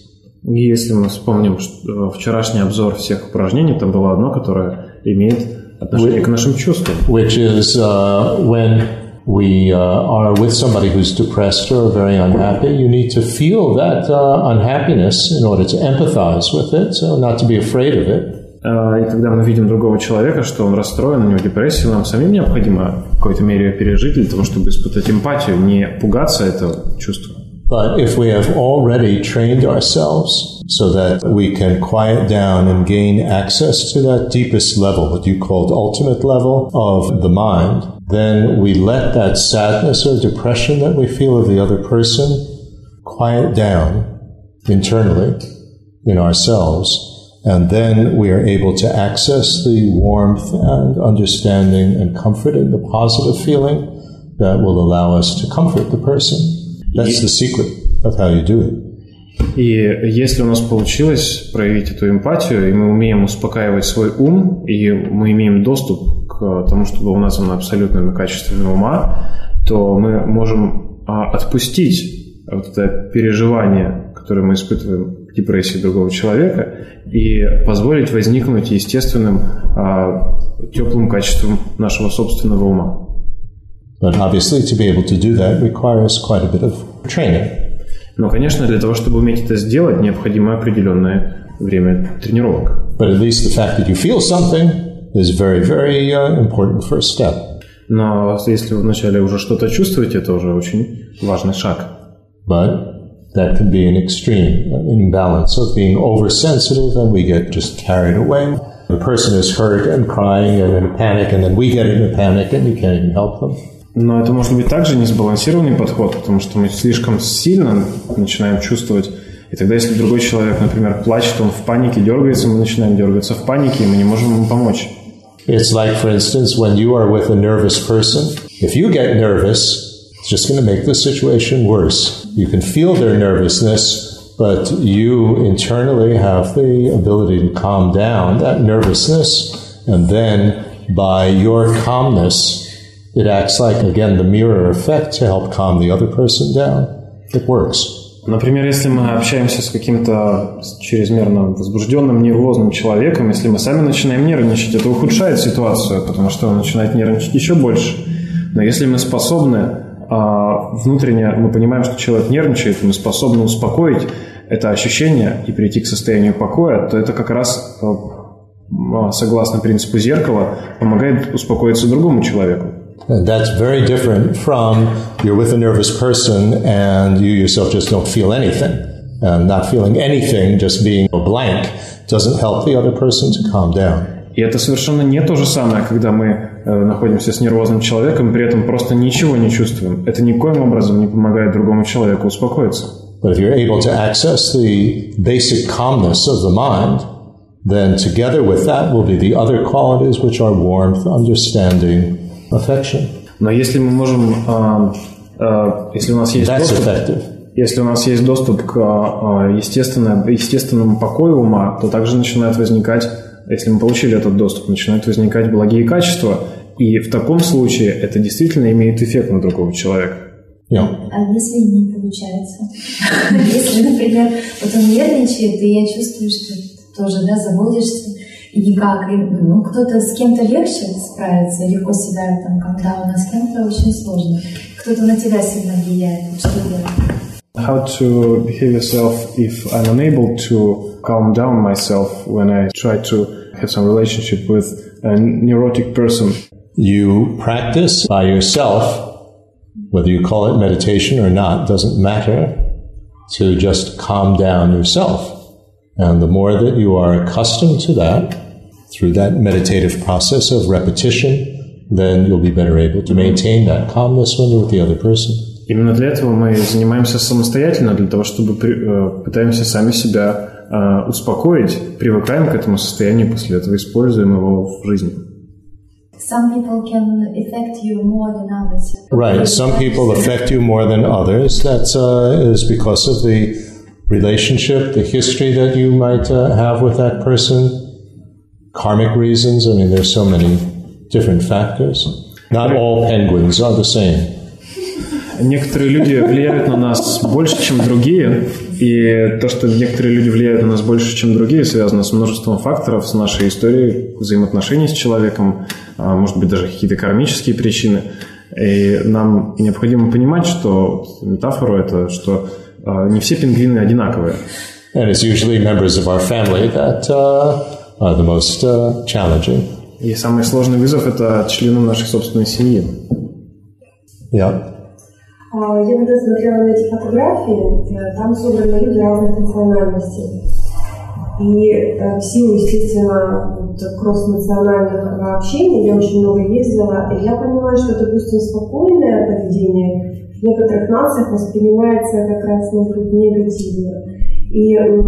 И если мы вспомним что вчерашний обзор всех упражнений, там было одно, которое имеет отношение к нашим чувствам. which is uh, when we uh, are with somebody who's depressed or very unhappy, you need to feel that uh, unhappiness in order to empathize with it, so not to be afraid of it. А, И когда мы видим другого человека, что он расстроен, у него депрессия, нам самим необходимо в какой-то мере ее пережить для того, чтобы испытать эмпатию, не пугаться этого чувства. But if we have already trained ourselves so that we can quiet down and gain access to that deepest level, what you called ultimate level of the mind, then we let that sadness or depression that we feel of the other person quiet down internally in ourselves. And then we are able to access the warmth and understanding and comfort and the positive feeling that will allow us to comfort the person. That's the secret of how you do it. И если у нас получилось проявить эту эмпатию, и мы умеем успокаивать свой ум, и мы имеем доступ к тому, что было названо абсолютным качеством ума, то мы можем а, отпустить вот это переживание, которое мы испытываем в депрессии другого человека, и позволить возникнуть естественным а, теплым качеством нашего собственного ума. But obviously, to be able to do that requires quite a bit of training. Но, конечно, для того, чтобы уметь это сделать, необходимо определенное время тренировок. But at least the fact that you feel something is very, very uh, important first step. Но если вы вначале уже что-то чувствуете, это уже очень важный шаг. But that can be an extreme, an imbalance of being oversensitive and we get just carried away. the person is hurt and crying and in a panic, and then we get in a panic and you can't even help them. Но это может быть также несбалансированный подход, потому что мы слишком сильно начинаем чувствовать. И тогда, если другой человек, например, плачет, он в панике дергается, мы начинаем дергаться в панике, и мы не можем ему помочь. It's like, for instance, when you are with a nervous person, if you get nervous, it's just going to make the situation worse. You can feel their nervousness, but you internally have the ability to calm down that nervousness, and then by your calmness, it acts like, again, the mirror effect to help calm the other person down. It works. Например, если мы общаемся с каким-то чрезмерно возбужденным, нервозным человеком, если мы сами начинаем нервничать, это ухудшает ситуацию, потому что он начинает нервничать еще больше. Но если мы способны а, внутренне, мы понимаем, что человек нервничает, мы способны успокоить это ощущение и прийти к состоянию покоя, то это как раз, а, согласно принципу зеркала, помогает успокоиться другому человеку. That's very different from you're with a nervous person and you yourself just don't feel anything. And not feeling anything, just being a blank, doesn't help the other person to calm down. И это совершенно не то же самое, когда мы э, находимся с нервозным человеком, при этом просто ничего не чувствуем. Это никоим образом не помогает другому человеку успокоиться. But if you're able to access the basic calmness of the mind, then together with that will be the other qualities which are warmth, understanding, affection. Но если мы можем, а, а, если у нас есть That's доступ, effective. если у нас есть доступ к а, естественно, естественному покою ума, то также начинает возникать, если мы получили этот доступ, начинают возникать благие качества, и в таком случае это действительно имеет эффект на другого человека. Yeah. А если не получается? [laughs] Если, например, вот он нервничает, и я чувствую, что тоже, да, заводишься, и никак, и, ну, кто-то с кем-то легче справится, легко себя там когда а с кем-то очень сложно. Кто-то на тебя сильно влияет, вот что делать? How to behave yourself if I'm unable to calm down myself when I try to have some relationship with a neurotic person. You practice by yourself, whether you call it meditation or not, doesn't matter, to just calm down yourself. And the more that you are accustomed to that, through that meditative process of repetition, then you'll be better able to maintain that calmness when you're with the other person. Именно для этого мы занимаемся самостоятельно, для того, чтобы при, э, пытаемся сами себя э, успокоить, привыкаем к этому состоянию, после этого используем его в жизни. Some people can affect you more than others. Right. Some people affect you more than others. That uh, is because of the relationship, the history that you might uh, have with that person, karmic reasons. I mean, there's so many different factors. Not all penguins are the same. Некоторые люди влияют на нас больше, чем другие, и то, что некоторые люди влияют на нас больше, чем другие, связано с множеством факторов, с нашей историей взаимоотношений с человеком, а, может быть, даже какие-то кармические причины. И нам необходимо понимать, что метафору это, что не все пингвины одинаковые. And it's usually members of our family that uh, are the most uh, challenging. И самый сложный вызов – это члены нашей собственной семьи. Yeah. А, Я когда смотрела на эти фотографии, э, там собраны люди разных национальностей. И э, в силу, естественно, вот, кросс-национальных общений, я очень много ездила, и я понимаю, что, допустим, спокойное поведение в некоторых нациях воспринимается как раз ну, как негативно. И, э,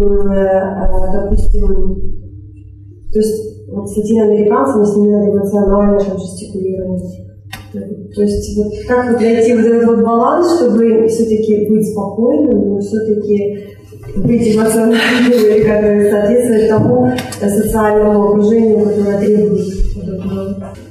допустим, то есть вот с латиноамериканцами с ними надо эмоционально там жестикулировать. То есть вот как вот найти вот этот вот баланс, чтобы все-таки быть спокойным, но все-таки быть эмоциональным, или как соответствовать тому э, социальному окружению, которое требует.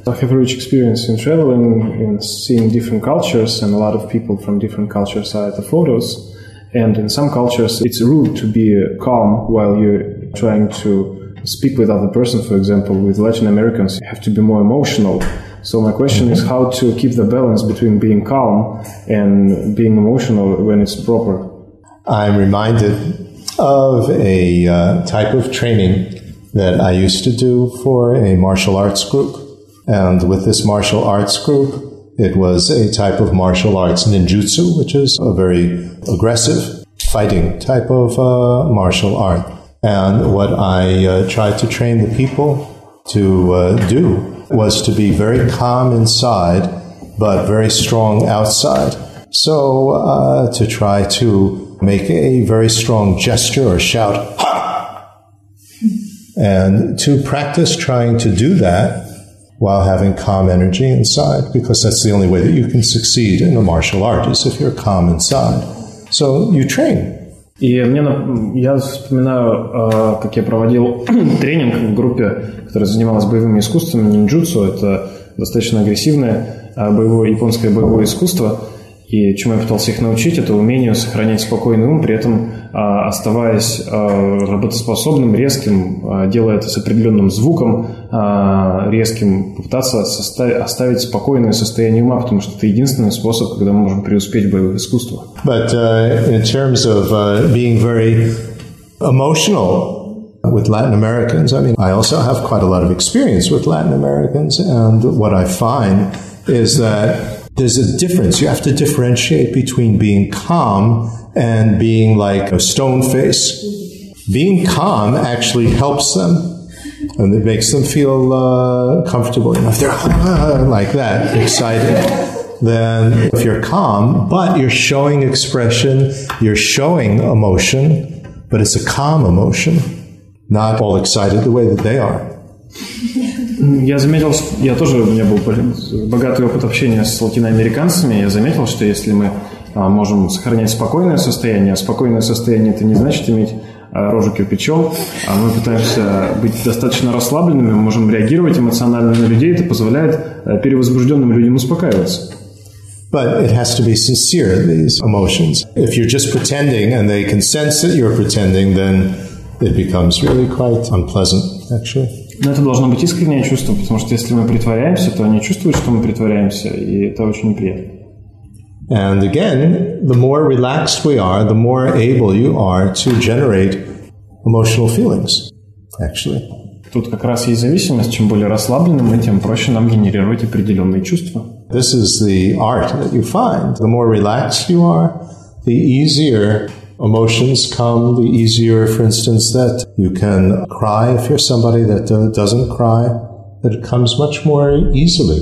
I have a rich experience in traveling and seeing different cultures, and a lot of people from different cultures are at the photos. And in some cultures, it's rude to be calm while you're trying to speak with other person. For example, with Latin Americans, you have to be more emotional. So my question is how to keep the balance between being calm and being emotional when it's proper. I'm reminded of a uh, type of training that I used to do for a martial arts group. And with this martial arts group, it was a type of martial arts ninjutsu, which is a very aggressive fighting type of uh, martial art. And what I uh, tried to train the people to uh, do was to be very calm inside, but very strong outside. So uh, to try to make a very strong gesture or shout, ha! And to practice trying to do that while having calm energy inside, because that's the only way that you can succeed in a martial art is if you're calm inside. So you train. И мне, я вспоминаю, как я проводил [clears throat] тренинг в группе, которая занималась боевыми искусствами, ниндзюцу. Это достаточно агрессивное боевое, японское боевое искусство. И чему я пытался их научить, это умению сохранять спокойный ум, при этом а, оставаясь а, работоспособным, резким, а, делая это с определенным звуком, резким, попытаться оставить спокойное состояние ума, потому что это единственный способ, когда мы можем преуспеть в боевых искусствах. But uh, in terms of uh, being very emotional with Latin Americans, I mean, I also have quite a lot of experience with Latin Americans, and what I find is that there's a difference. You have to differentiate between being calm and being like a stone face. Being calm actually helps them and it makes them feel uh, comfortable. You if they're uh, [laughs] like that, excited, then if you're calm, but you're showing expression, you're showing emotion, but it's a calm emotion, not all excited the way that they are. Я заметил, я тоже, у меня был богатый опыт общения с латиноамериканцами, я заметил, что если мы а, можем сохранять спокойное состояние, а спокойное состояние это не значит иметь а, рожу кирпичом, а мы пытаемся быть достаточно расслабленными, мы можем реагировать эмоционально на людей, это позволяет а, перевозбужденным людям успокаиваться. But it has to be sincere, these emotions. If you're just pretending and they can sense that you're pretending, then it becomes really quite unpleasant, actually. Но это должно быть искреннее чувство, потому что если мы притворяемся, то они чувствуют, что мы притворяемся, и это очень неприятно. And again, the more relaxed we are, the more able you are to generate emotional feelings, actually. Тут как раз есть зависимость. Чем более расслаблены мы, тем проще нам генерировать определенные чувства. This is the art that you find. The more relaxed you are, the easier emotions come, the easier, for instance, that you can cry if you're somebody that uh, doesn't cry, that it comes much more easily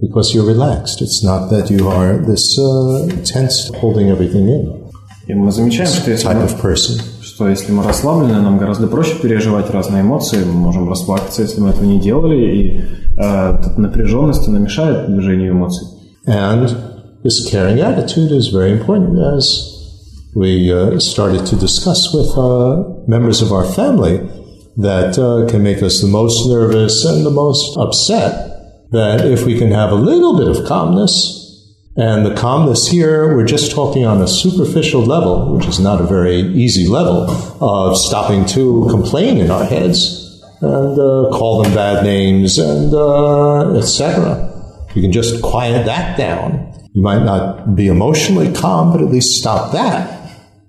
because you're relaxed. It's not that you are this uh, tense, holding everything in. И мы замечаем, что если, type of person. что если мы расслаблены, нам гораздо проще переживать разные эмоции, мы можем расплакаться, если мы этого не делали, и э, напряженность она мешает движению эмоций. And this caring attitude is very important as we uh, started to discuss with uh, members of our family that uh, can make us the most nervous and the most upset. That if we can have a little bit of calmness, and the calmness here, we're just talking on a superficial level, which is not a very easy level, of stopping to complain in our heads and uh, call them bad names and uh, etc. You can just quiet that down. You might not be emotionally calm, but at least stop that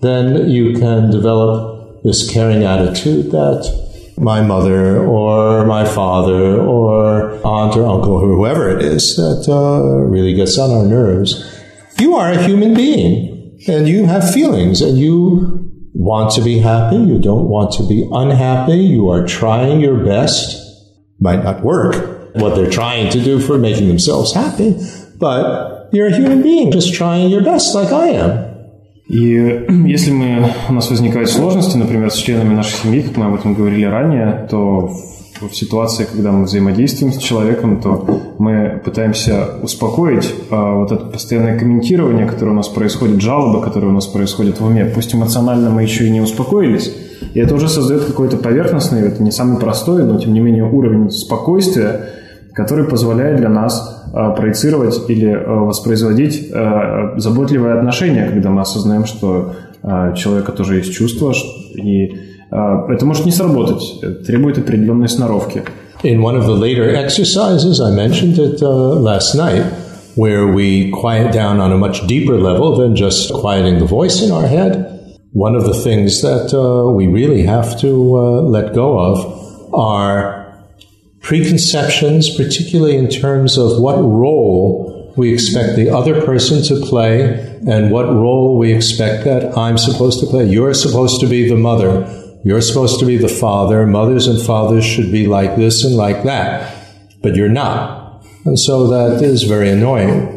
then you can develop this caring attitude that my mother or my father or aunt or uncle or whoever it is that uh, really gets on our nerves. You are a human being and you have feelings and you want to be happy. You don't want to be unhappy. You are trying your best. Might not work what they're trying to do for making themselves happy, but you're a human being just trying your best like I am. И [clears throat] если мы, у нас возникают сложности, например, с членами нашей семьи, как мы об этом говорили ранее, то в, ситуации, когда мы взаимодействуем с человеком, то мы пытаемся успокоить а, вот это постоянное комментирование, которое у нас происходит, жалобы, которые у нас происходят в уме. Пусть эмоционально мы еще и не успокоились, и это уже создает какой-то поверхностный, это не самый простой, но тем не менее уровень спокойствия, который позволяет для нас Э, проецировать или э, воспроизводить э, заботливое отношение, когда мы осознаем, что у человека тоже есть чувства, и это может не сработать, требует определенной сноровки. In one of the later exercises, I mentioned it uh, last night, where we quiet down on a much deeper level than just quieting the voice in our head. One of the things that uh, we really have to uh, let go of are preconceptions, particularly in terms of what role we expect the other person to play and what role we expect that I'm supposed to play. You're supposed to be the mother. You're supposed to be the father. Mothers and fathers should be like this and like that. But you're not. And so that is very annoying.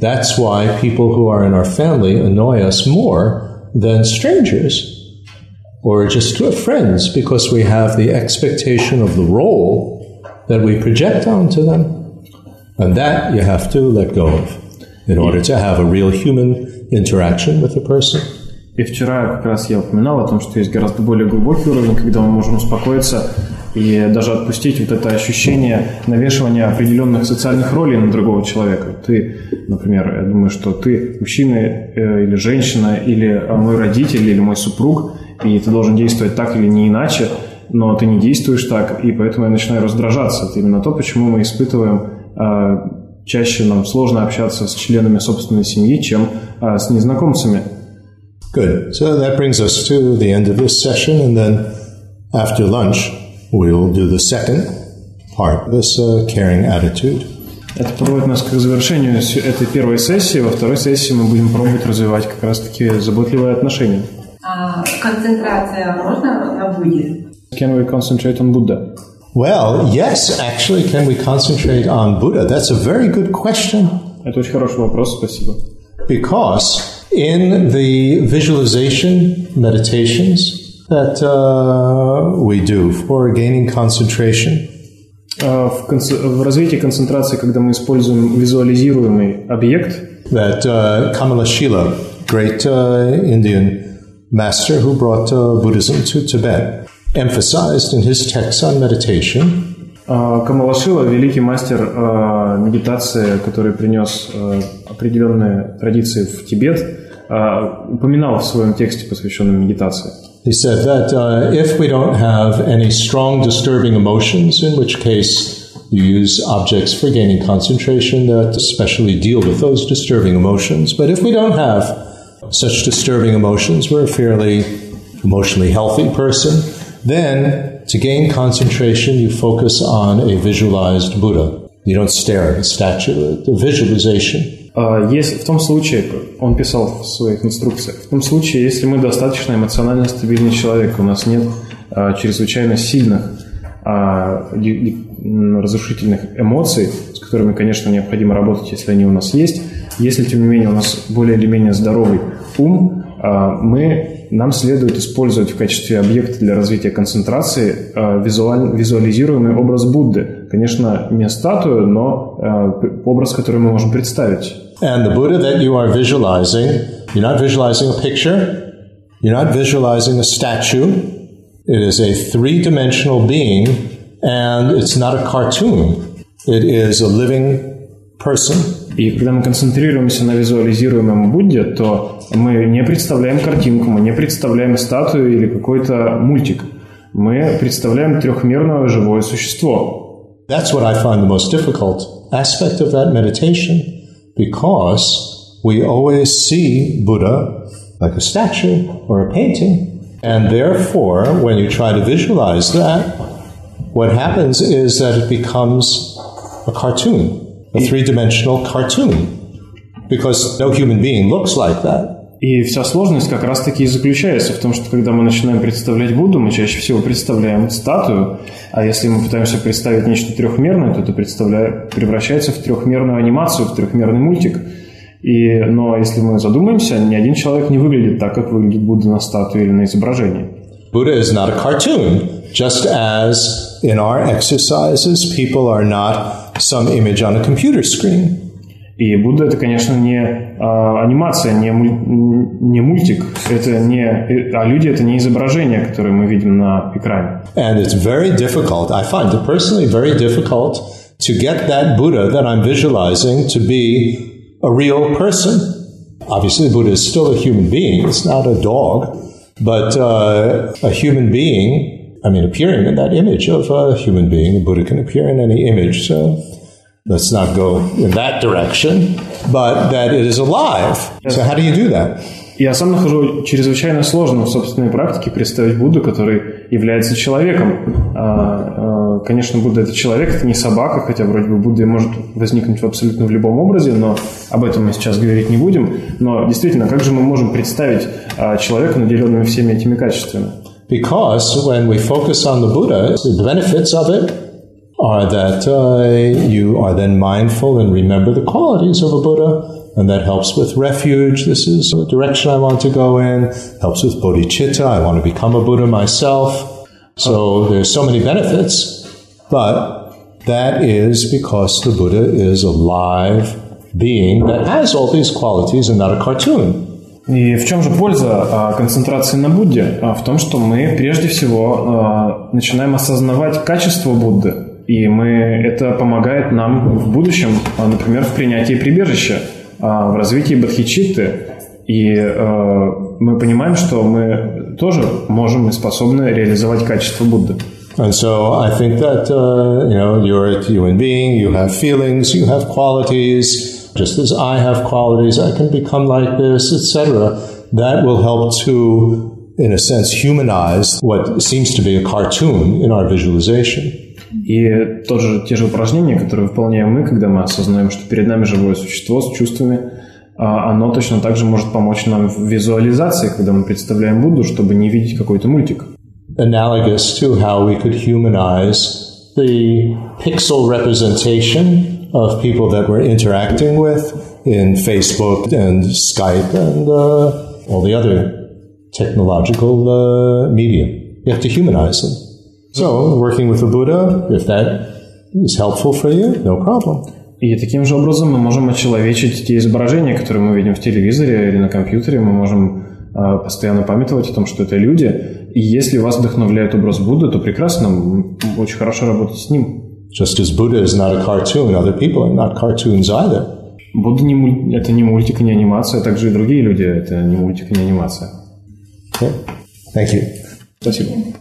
That's why people who are in our family annoy us more than strangers or just friends because we have the expectation of the role that we project onto them. And that you have to let go of in order to have a real human interaction with a person. И вчера как раз я упоминал о том, что есть гораздо более глубокий уровень, когда мы можем успокоиться и даже отпустить вот это ощущение навешивания определенных социальных ролей на другого человека. Ты, например, я думаю, что ты мужчина э, или женщина, или мой родитель, или мой супруг, и ты должен действовать так или не иначе, но ты не действуешь так, и поэтому я начинаю раздражаться. Это именно то, почему мы испытываем э, чаще нам сложно общаться с членами собственной семьи, чем э, с незнакомцами. Good. So that brings us to the end of this session, and then after lunch, we'll do the second part, this uh, caring attitude. Это подводит нас к завершению этой первой сессии. Во второй сессии мы будем пробовать развивать как раз-таки заботливые отношения. А концентрация можно на Будде? Can we concentrate on Buddha? Well, yes, actually, can we concentrate on Buddha? That's a very good question. Это очень хороший вопрос, спасибо. Because in the visualization meditations that uh, we do for gaining concentration, в, в развитии концентрации, когда мы используем визуализируемый объект, that uh, Kamala Shila, great uh, Indian master who brought uh, Buddhism to Tibet, emphasized in his texts on meditation Камалашила, великий мастер э, медитации, который принес э, определенные традиции в Тибет, э, упоминал в своем тексте, посвященном медитации. He said that uh, if we don't have any strong disturbing emotions, in which case you use objects for gaining concentration that especially deal with those disturbing emotions. But if we don't have such disturbing emotions, we're a fairly emotionally healthy person, Then to gain concentration, you focus on a visualized Buddha. You don't stare at a statue, the visualization. Есть в том случае, он писал в своих инструкциях, в том случае, если мы достаточно эмоционально стабильный человек, у нас нет чрезвычайно сильных разрушительных эмоций, с которыми, конечно, необходимо работать, если они у нас есть. Если, тем не менее, у нас более или менее здоровый ум, мы, нам следует использовать в качестве объекта для развития концентрации визуаль, визуализируемый образ Будды. Конечно, не статую, но образ, который мы можем представить. And the Buddha that you are visualizing, you're not visualizing a picture, you're not visualizing a statue. It is a three dimensional being, and it's not a cartoon. It is a living person. И когда мы концентрируемся на визуализируемом Будде, то мы не представляем картинку, мы не представляем статую или какой-то мультик. Мы представляем трехмерное живое существо. That's what I find the most difficult aspect of that meditation because we always see Buddha like a statue or a painting. And therefore, when you try to visualize that, what happens is that it becomes a cartoon. A three-dimensional cartoon, because no human being looks like that. И вся сложность как раз-таки и заключается в том, что когда мы начинаем представлять Будду, мы чаще всего представляем статую, а если мы пытаемся представить нечто трехмерное, то это превращается в трехмерную анимацию, в трехмерный мультик. И, но если мы задумаемся, ни один человек не выглядит так, как выглядит Будда на статуе или на изображении. Buddha is not a cartoon, just as in our exercises people are not some image on a computer screen. И Будда это, конечно, не а, анимация, не, не мультик, это не, а люди это не изображение, которое мы видим на экране. And it's very difficult. I find it personally very difficult to get that Buddha that I'm visualizing to be a real person. Obviously, Buddha is still a human being. It's not a dog, but uh, a human being I mean, appearing in that image of a human being. The Buddha can appear in any image, so let's not go in that direction, but that it is alive. So, how do you do that? Я сам нахожу чрезвычайно сложно в собственной практике представить Будду, который является человеком. Конечно, Будда – это человек, это не собака, хотя вроде бы Будда может возникнуть в абсолютно в любом образе, но об этом мы сейчас говорить не будем. Но действительно, как же мы можем представить человека, наделенного всеми этими качествами? Because when we focus on the Buddha, the benefits of it are that uh, you are then mindful and remember the qualities of a Buddha, and that helps with refuge. This is the direction I want to go in. Helps with bodhicitta. I want to become a Buddha myself. So there's so many benefits, but that is because the Buddha is a live being that has all these qualities and not a cartoon. И в чем же польза а, концентрации на Будде? А, в том, что мы прежде всего а, начинаем осознавать качество Будды. И мы, это помогает нам в будущем, например, в принятии прибежища, в развитии бодхичитты. И мы понимаем, что мы тоже можем и способны реализовать качество Будды. And so I think that, uh, you know, you're a human being, you have feelings, you have qualities, just as I have qualities, I can become like this, etc. That will help to, in a sense, humanize what seems to be a cartoon in our visualization. И тоже те же упражнения, которые выполняем мы, когда мы осознаем, что перед нами живое существо с чувствами, а, оно точно так же может помочь нам в визуализации, когда мы представляем Будду, чтобы не видеть какой-то мультик. analogous to how we could humanize the pixel representation of people that we're interacting with in Facebook and Skype and uh, all the other technological uh, media. You have to humanize them. So, working with the Buddha, if that is helpful for you, no problem. И таким же образом мы можем очеловечить те изображения, которые мы видим в телевизоре или на компьютере. Мы можем э, постоянно памятовать о том, что это люди. И если вас вдохновляет образ Будды, то прекрасно, очень хорошо работать с ним. Just as Buddha is not a cartoon, other people are not cartoons either. Будда не муль... это не мультик и не анимация, а также и другие люди это не мультик и не анимация. Okay. Thank you. Спасибо.